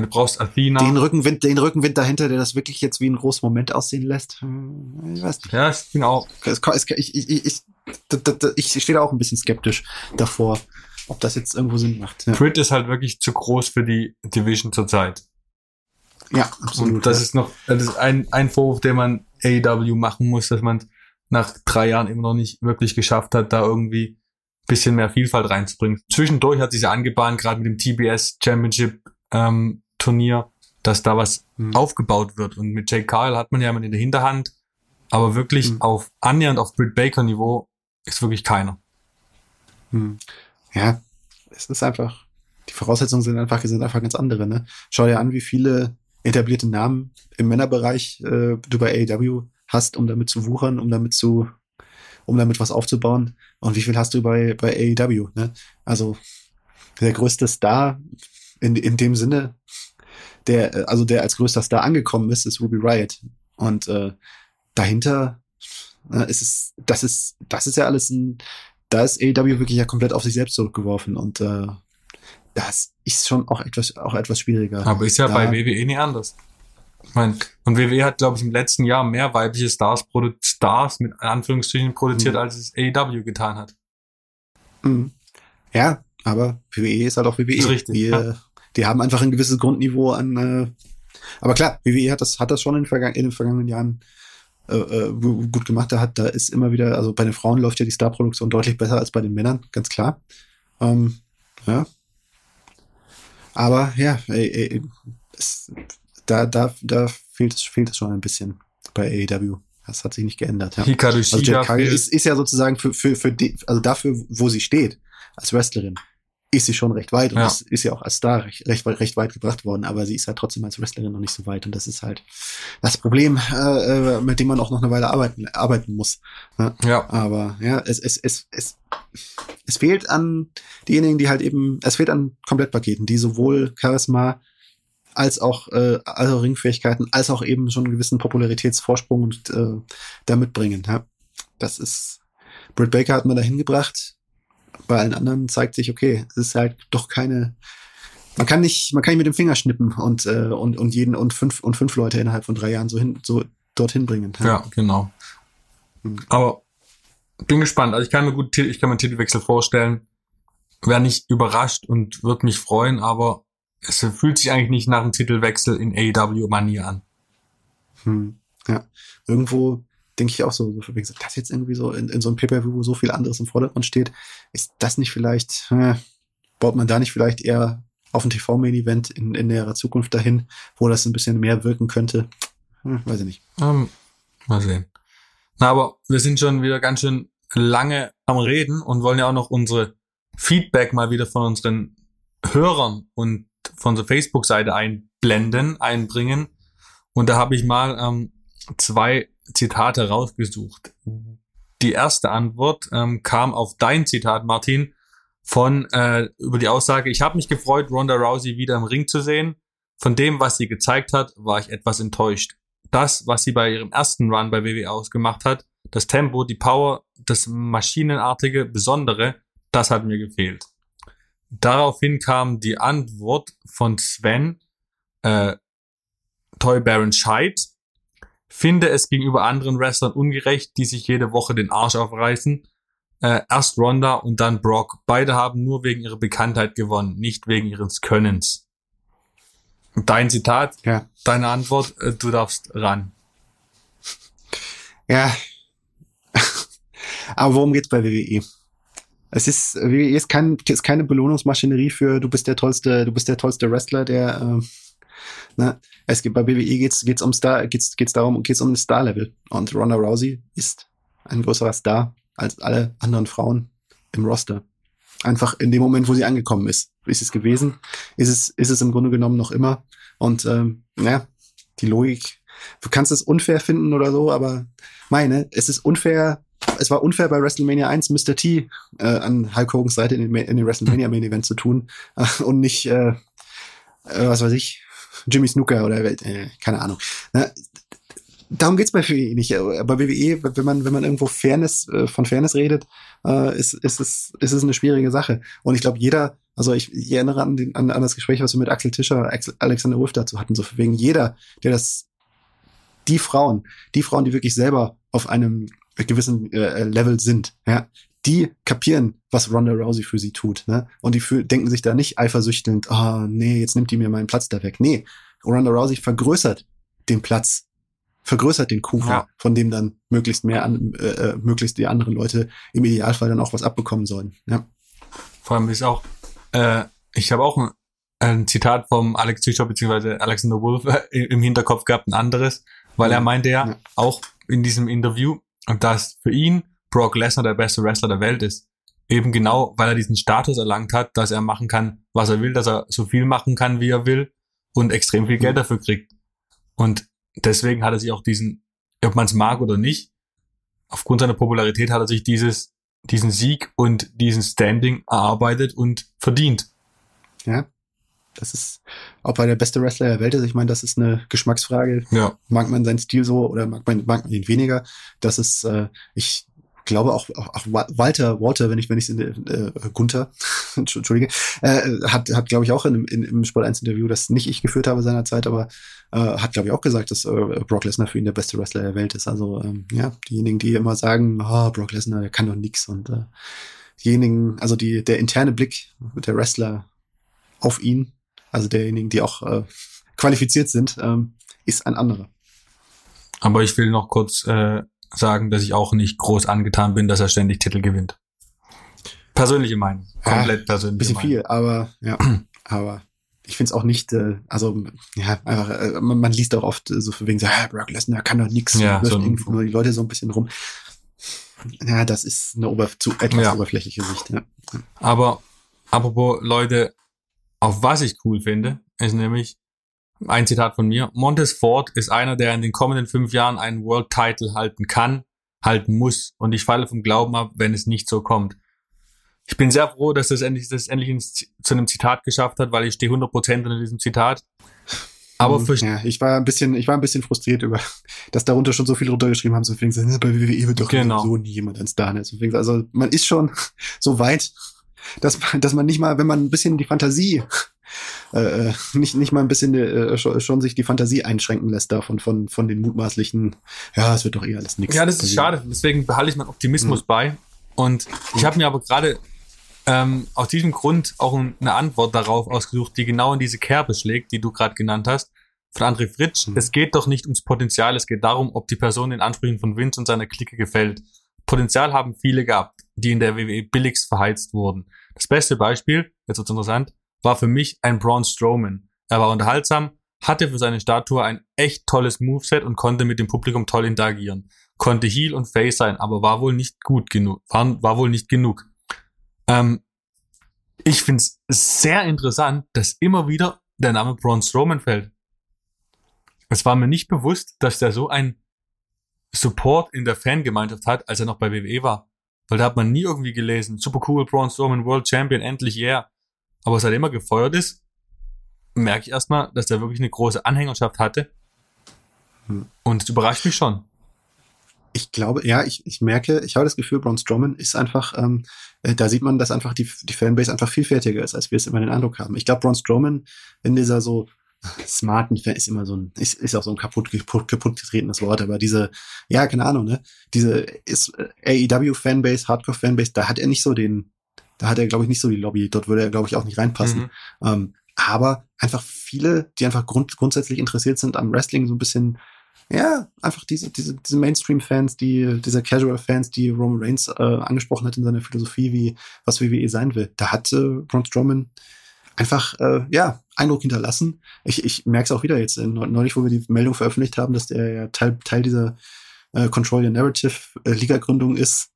Du brauchst Athena. Den Rückenwind, den Rückenwind dahinter, der das wirklich jetzt wie ein großes Moment aussehen lässt. Hm, ich weiß nicht. Ja, auch. Ich, ich, ich, ich, ich stehe da auch ein bisschen skeptisch davor, ob das jetzt irgendwo Sinn macht. Ja. Crit ist halt wirklich zu groß für die Division zurzeit. Ja, absolut. Und das ja. ist noch, das ist ein, ein Vorwurf, den man AEW machen muss, dass man nach drei Jahren immer noch nicht wirklich geschafft hat, da irgendwie bisschen mehr Vielfalt reinzubringen. Zwischendurch hat sich ja angebahnt, gerade mit dem TBS Championship ähm, Turnier, dass da was mhm. aufgebaut wird. Und mit Jake Carl hat man ja mal in der Hinterhand, aber wirklich mhm. auf annähernd auf Britt Baker Niveau ist wirklich keiner. Mhm. Ja, es ist einfach, die Voraussetzungen sind einfach, sind einfach ganz andere. Ne? Schau dir an, wie viele etablierte Namen im Männerbereich äh, du bei AEW hast, um damit zu wuchern, um damit zu, um damit was aufzubauen. Und wie viel hast du bei, bei AEW? Ne? Also der größte Star in, in dem Sinne, der, also der als größter Star angekommen ist, ist Ruby Riot. Und äh, dahinter äh, ist es, das ist, das ist ja alles ein, da ist AEW wirklich ja komplett auf sich selbst zurückgeworfen und äh, das ist schon auch etwas, auch etwas schwieriger. Aber ist ja da, bei WWE nicht anders. Ich meine, und WWE hat, glaube ich, im letzten Jahr mehr weibliche Stars, produ Stars mit Anführungsstrichen produziert, mhm. als es AEW getan hat. Mhm. Ja, aber WWE ist halt auch WWE. Ist richtig. Die, ja die haben einfach ein gewisses Grundniveau an. Äh, aber klar, WWE hat das, hat das schon in, Vergangen, in den vergangenen Jahren äh, äh, gut gemacht. Da hat, da ist immer wieder, also bei den Frauen läuft ja die Starproduktion deutlich besser als bei den Männern, ganz klar. Ähm, ja. Aber ja, ey, ey, es, da, da, da fehlt es, fehlt es schon ein bisschen bei AEW. Das hat sich nicht geändert. Ja. Hikaru also Jet ist, ist ja sozusagen für, für, für die, also dafür, wo sie steht, als Wrestlerin, ist sie schon recht weit und ja. ist, ist ja auch als Star recht, recht, recht weit gebracht worden, aber sie ist halt trotzdem als Wrestlerin noch nicht so weit und das ist halt das Problem, äh, äh mit dem man auch noch eine Weile arbeiten, arbeiten muss. Ja. ja. Aber ja, es, es, es, es, es fehlt an diejenigen, die halt eben, es fehlt an Komplettpaketen, die sowohl Charisma als auch äh, also Ringfähigkeiten, als auch eben schon einen gewissen Popularitätsvorsprung und äh, da mitbringen. Ja. Das ist Britt Baker hat man da hingebracht bei allen anderen zeigt sich, okay, es ist halt doch keine, man kann nicht, man kann nicht mit dem Finger schnippen und, äh, und, und jeden und fünf und fünf Leute innerhalb von drei Jahren so hin, so dorthin bringen. Ja, ja genau. Hm. Aber bin gespannt. Also ich kann mir gut, ich kann mir einen Titelwechsel vorstellen. Wäre nicht überrascht und würde mich freuen, aber es fühlt sich eigentlich nicht nach einem Titelwechsel in AEW-Manier an. Hm. Ja, irgendwo denke ich auch so, so das jetzt irgendwie so in, in so einem Pay-Per-View, wo so viel anderes im Vordergrund steht, ist das nicht vielleicht, äh, baut man da nicht vielleicht eher auf ein TV-Main-Event in, in näherer Zukunft dahin, wo das ein bisschen mehr wirken könnte? Hm, weiß ich nicht. Ähm, mal sehen. Na, aber wir sind schon wieder ganz schön lange am Reden und wollen ja auch noch unsere Feedback mal wieder von unseren Hörern und von unserer Facebook-Seite einblenden, einbringen. Und da habe ich mal ähm, zwei Zitate rausgesucht. Die erste Antwort ähm, kam auf dein Zitat, Martin, von äh, über die Aussage, ich habe mich gefreut, Ronda Rousey wieder im Ring zu sehen. Von dem, was sie gezeigt hat, war ich etwas enttäuscht. das, was sie bei ihrem ersten Run bei WWE ausgemacht hat, das Tempo, die Power, das maschinenartige, besondere, das hat mir gefehlt. Daraufhin kam die Antwort von Sven, äh, Toy Baron Scheid, finde es gegenüber anderen Wrestlern ungerecht, die sich jede Woche den Arsch aufreißen. Äh, erst Ronda und dann Brock. Beide haben nur wegen ihrer Bekanntheit gewonnen, nicht wegen ihres Könnens. Dein Zitat, Ja. deine Antwort, äh, du darfst ran. Ja. *laughs* Aber worum geht's bei WWE? Es ist, WWE ist, kein, ist keine Belohnungsmaschinerie für, du bist der tollste, du bist der tollste Wrestler, der, ähm, ne? Es geht, bei WWE geht's, geht's um Star, geht's, geht's darum, geht's um ein Star-Level. Und Ronda Rousey ist ein größerer Star als alle anderen Frauen im Roster. Einfach in dem Moment, wo sie angekommen ist. Ist es gewesen? Ist es, ist es im Grunde genommen noch immer? Und, ähm, ja, die Logik, du kannst es unfair finden oder so, aber meine, es ist unfair. Es war unfair bei WrestleMania 1 Mr. T äh, an Hulk Hogans Seite in den, in den WrestleMania Main Event zu tun äh, und nicht, äh, äh, was weiß ich, Jimmy Snooker oder äh, keine Ahnung. Ne? Darum geht's bei WWE nicht. Bei WWE, wenn man, wenn man irgendwo Fairness, äh, von Fairness redet, äh, ist, ist, es, ist es eine schwierige Sache. Und ich glaube, jeder, also ich, ich erinnere an, den, an, an das Gespräch, was wir mit Axel Tischer, Alexander Wolf dazu hatten, so wegen jeder, der das, die Frauen, die Frauen, die wirklich selber auf einem gewissen äh, Level sind, ja, die kapieren, was Ronda Rousey für sie tut, ne? Und die fühl, denken sich da nicht eifersüchtelnd, ah, nee, jetzt nimmt die mir meinen Platz da weg. Nee, Ronda Rousey vergrößert den Platz, vergrößert den Kuchen, Ja. von dem dann möglichst mehr an, äh, äh, möglichst die anderen Leute im Idealfall dann auch was abbekommen sollen. Ja. Vor allem ist auch, äh, ich habe auch ein, ein Zitat vom Alex Tischer bzw. Alexander Wolf äh, im Hinterkopf gehabt, ein anderes, weil er Ja. meinte ja, Ja. auch in diesem Interview, dass für ihn Brock Lesnar der beste Wrestler der Welt ist. Eben genau, weil er diesen Status erlangt hat, dass er machen kann, was er will, dass er so viel machen kann, wie er will und extrem viel Geld Mhm. dafür kriegt. Und deswegen hat er sich auch diesen, ob man es mag oder nicht, aufgrund seiner Popularität hat er sich dieses, diesen Sieg und diesen Standing erarbeitet und verdient. ja. Das ist, ob er der beste Wrestler der Welt ist, ich meine, das ist eine Geschmacksfrage. Ja. mag man seinen Stil so oder mag man, mag man ihn weniger. Das ist, äh, ich glaube auch, auch, auch Wa- Walter, Walter, wenn ich, wenn ich äh, Gunther, *laughs* entschuldige, äh, hat, hat glaube ich auch in, in, im Sport 1 Interview, das nicht ich geführt habe seinerzeit, aber äh, hat glaube ich auch gesagt, dass äh, Brock Lesnar für ihn der beste Wrestler der Welt ist. Also ähm, ja, diejenigen, die immer sagen, oh, Brock Lesnar, der kann doch nix und äh, diejenigen, also die, der interne Blick der Wrestler auf ihn, also derjenigen, die auch äh, qualifiziert sind, ähm, ist ein anderer. Aber ich will noch kurz äh, sagen, dass ich auch nicht groß angetan bin, dass er ständig Titel gewinnt. Persönliche Meinung. Komplett persönliche bisschen Meinung. viel, aber ja, *clears throat* aber ich finde es auch nicht, äh, also ja, einfach, äh, man, man liest auch oft äh, so von wegen so, ah, Brock Lesnar kann doch nix, Ja, so irgendwo nur die Leute so ein bisschen rum. Ja, das ist eine Ober zu etwas Ja. oberflächliche Sicht. Ja. Aber apropos Leute, auf was ich cool finde, ist nämlich ein Zitat von mir. Montez Ford ist einer, der in den kommenden fünf Jahren einen World Title halten kann, halten muss. Und ich falle vom Glauben ab, wenn es nicht so kommt. Ich bin sehr froh, dass das endlich, das endlich ins, zu einem Zitat geschafft hat, weil ich stehe 100% hinter diesem Zitat. Aber für, ja, ich war ein bisschen, ich war ein bisschen frustriert über, dass darunter schon so viele runtergeschrieben haben, so ne, bei WWE wird doch Genau. so nie jemand ein Star. Ne? So wegen, also man ist schon so weit, dass man, dass man nicht mal, wenn man ein bisschen die Fantasie äh, äh, nicht, nicht mal ein bisschen äh, schon, schon sich die Fantasie einschränken lässt davon, von, von den mutmaßlichen, ja, es wird doch eh alles nichts. Ja, das ist schade. Deswegen behalte ich meinen Optimismus bei. Und ich habe mir aber gerade ähm, aus diesem Grund auch eine Antwort darauf ausgesucht, die genau in diese Kerbe schlägt, die du gerade genannt hast, von André Fritsch. Mhm. Es geht doch nicht ums Potenzial, es geht darum, ob die Person den Ansprüchen von Vince und seiner Clique gefällt. Potenzial haben viele gehabt, die in der WWE billigst verheizt wurden. Das beste Beispiel, jetzt wird's interessant, war für mich ein Braun Strowman. Er war unterhaltsam, hatte für seine Statur ein echt tolles Moveset und konnte mit dem Publikum toll interagieren. Konnte Heel und Face sein, aber war wohl nicht gut genug, war, war wohl nicht genug. Ähm, ich find's sehr interessant, dass immer wieder der Name Braun Strowman fällt. Es war mir nicht bewusst, dass der so ein Support in der Fangemeinschaft hat, als er noch bei WWE war. Weil da hat man nie irgendwie gelesen, super cool, Braun Strowman, World Champion, endlich yeah. Aber seitdem er gefeuert ist, merke ich erstmal, dass der wirklich eine große Anhängerschaft hatte. Und es überrascht mich schon. Ich glaube, ja, ich, ich merke, ich habe das Gefühl, Braun Strowman ist einfach, ähm, äh, da sieht man, dass einfach die, die Fanbase einfach vielfältiger ist, als wir es immer den Eindruck haben. Ich glaube, Braun Strowman in dieser so smarten Fan ist immer so ein, ist, ist auch so ein kaputt, kaputt, kaputt getretenes Wort, aber diese, ja, keine Ahnung, ne, diese ist äh, AEW Fanbase, Hardcore Fanbase, da hat er nicht so den, da hat er, glaube ich, nicht so die Lobby. Dort würde er, glaube ich, auch nicht reinpassen. Mhm. Ähm, aber einfach viele, die einfach grund grundsätzlich interessiert sind am Wrestling, so ein bisschen ja, einfach diese, diese, diese Mainstream-Fans, die, diese Casual-Fans, die Roman Reigns äh, angesprochen hat in seiner Philosophie, wie was WWE sein will. Da hat äh, Braun Strowman einfach, äh, ja, Eindruck hinterlassen. Ich, ich merke es auch wieder jetzt, neulich, wo wir die Meldung veröffentlicht haben, dass der ja Teil, Teil dieser äh, Control Your Narrative äh, Liga-Gründung ist.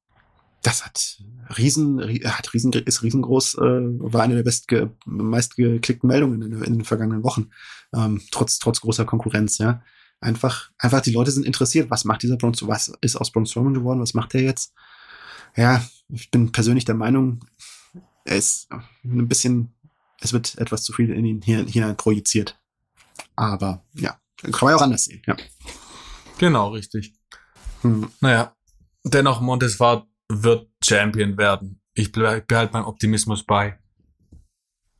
Das hat riesen, hat riesen, ist riesengroß, äh, war eine der best meistgeklickten Meldungen in, in, den vergangenen Wochen, ähm, trotz, trotz großer Konkurrenz, ja einfach, einfach die Leute sind interessiert. Was macht dieser Braun Was ist aus Braun Strowman geworden? Was macht er jetzt? Ja, ich bin persönlich der Meinung, er ist ein bisschen, es wird etwas zu viel in ihn hinein projiziert. Aber ja, kann man ja auch anders sehen, ja. Genau, richtig. Hm. Naja, dennoch Montesfort wird Champion werden. Ich behalte meinen Optimismus bei.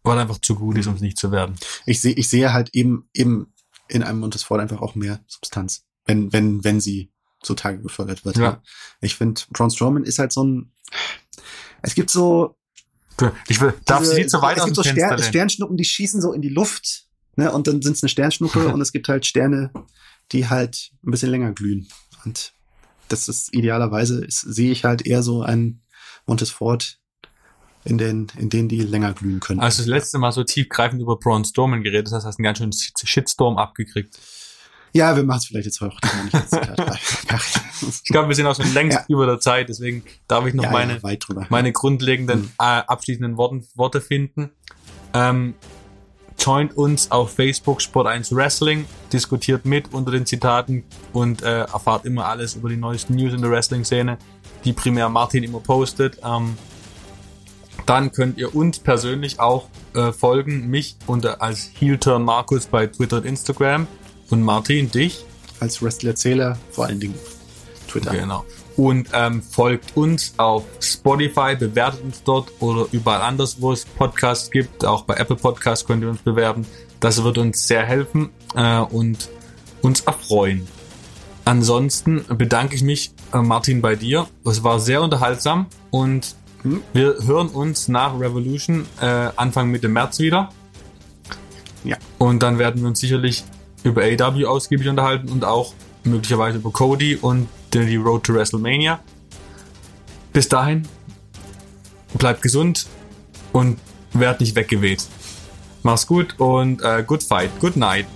Weil einfach zu gut ist, um es nicht zu werden. Ich sehe, ich sehe halt eben, eben in einem Montesfort einfach auch mehr Substanz, wenn, wenn, wenn sie zutage gefördert wird. Ja. Ich finde, Braun Strowman ist halt so ein, es gibt so, ich will, darf diese, sie nicht so weit Es gibt so Stern, Sternschnuppen, die schießen so in die Luft, ne, und dann sind es eine Sternschnuppe *laughs* und es gibt halt Sterne, die halt ein bisschen länger glühen. Und das ist idealerweise, ist, sehe ich halt eher so ein Montesfort in, den, in denen die länger glühen können. Also das letzte Mal so tiefgreifend über Braun Strowman geredet, das heißt, hast einen ganz schönen Shitstorm abgekriegt. Ja, wir machen es vielleicht jetzt heute nicht *laughs* Ich glaube, wir sind auch schon längst ja. über der Zeit, deswegen darf ich noch ja, meine, ja, meine grundlegenden mhm. äh, abschließenden Worten, Worte finden. Ähm, joint uns auf Facebook Sport 1 Wrestling, diskutiert mit unter den Zitaten und äh, erfahrt immer alles über die neuesten News in der Wrestling-Szene, die primär Martin immer postet. Ähm, dann könnt ihr uns persönlich auch äh, folgen, mich unter als Heelturn Markus bei Twitter und Instagram und Martin dich als Wrestler-Erzähler vor allen Dingen Twitter. Genau. Und ähm, folgt uns auf Spotify, bewertet uns dort oder überall anders, wo es Podcasts gibt. Auch bei Apple Podcasts könnt ihr uns bewerben. Das wird uns sehr helfen äh, und uns erfreuen. Ansonsten bedanke ich mich, äh, Martin, bei dir. Es war sehr unterhaltsam und hm? Wir hören uns nach Revolution äh, Anfang Mitte März wieder. Ja. Und dann werden wir uns sicherlich über AW ausgiebig unterhalten und auch möglicherweise über Cody und die Road to WrestleMania. Bis dahin, bleibt gesund und werd nicht weggeweht. Mach's gut und äh, good fight, good night.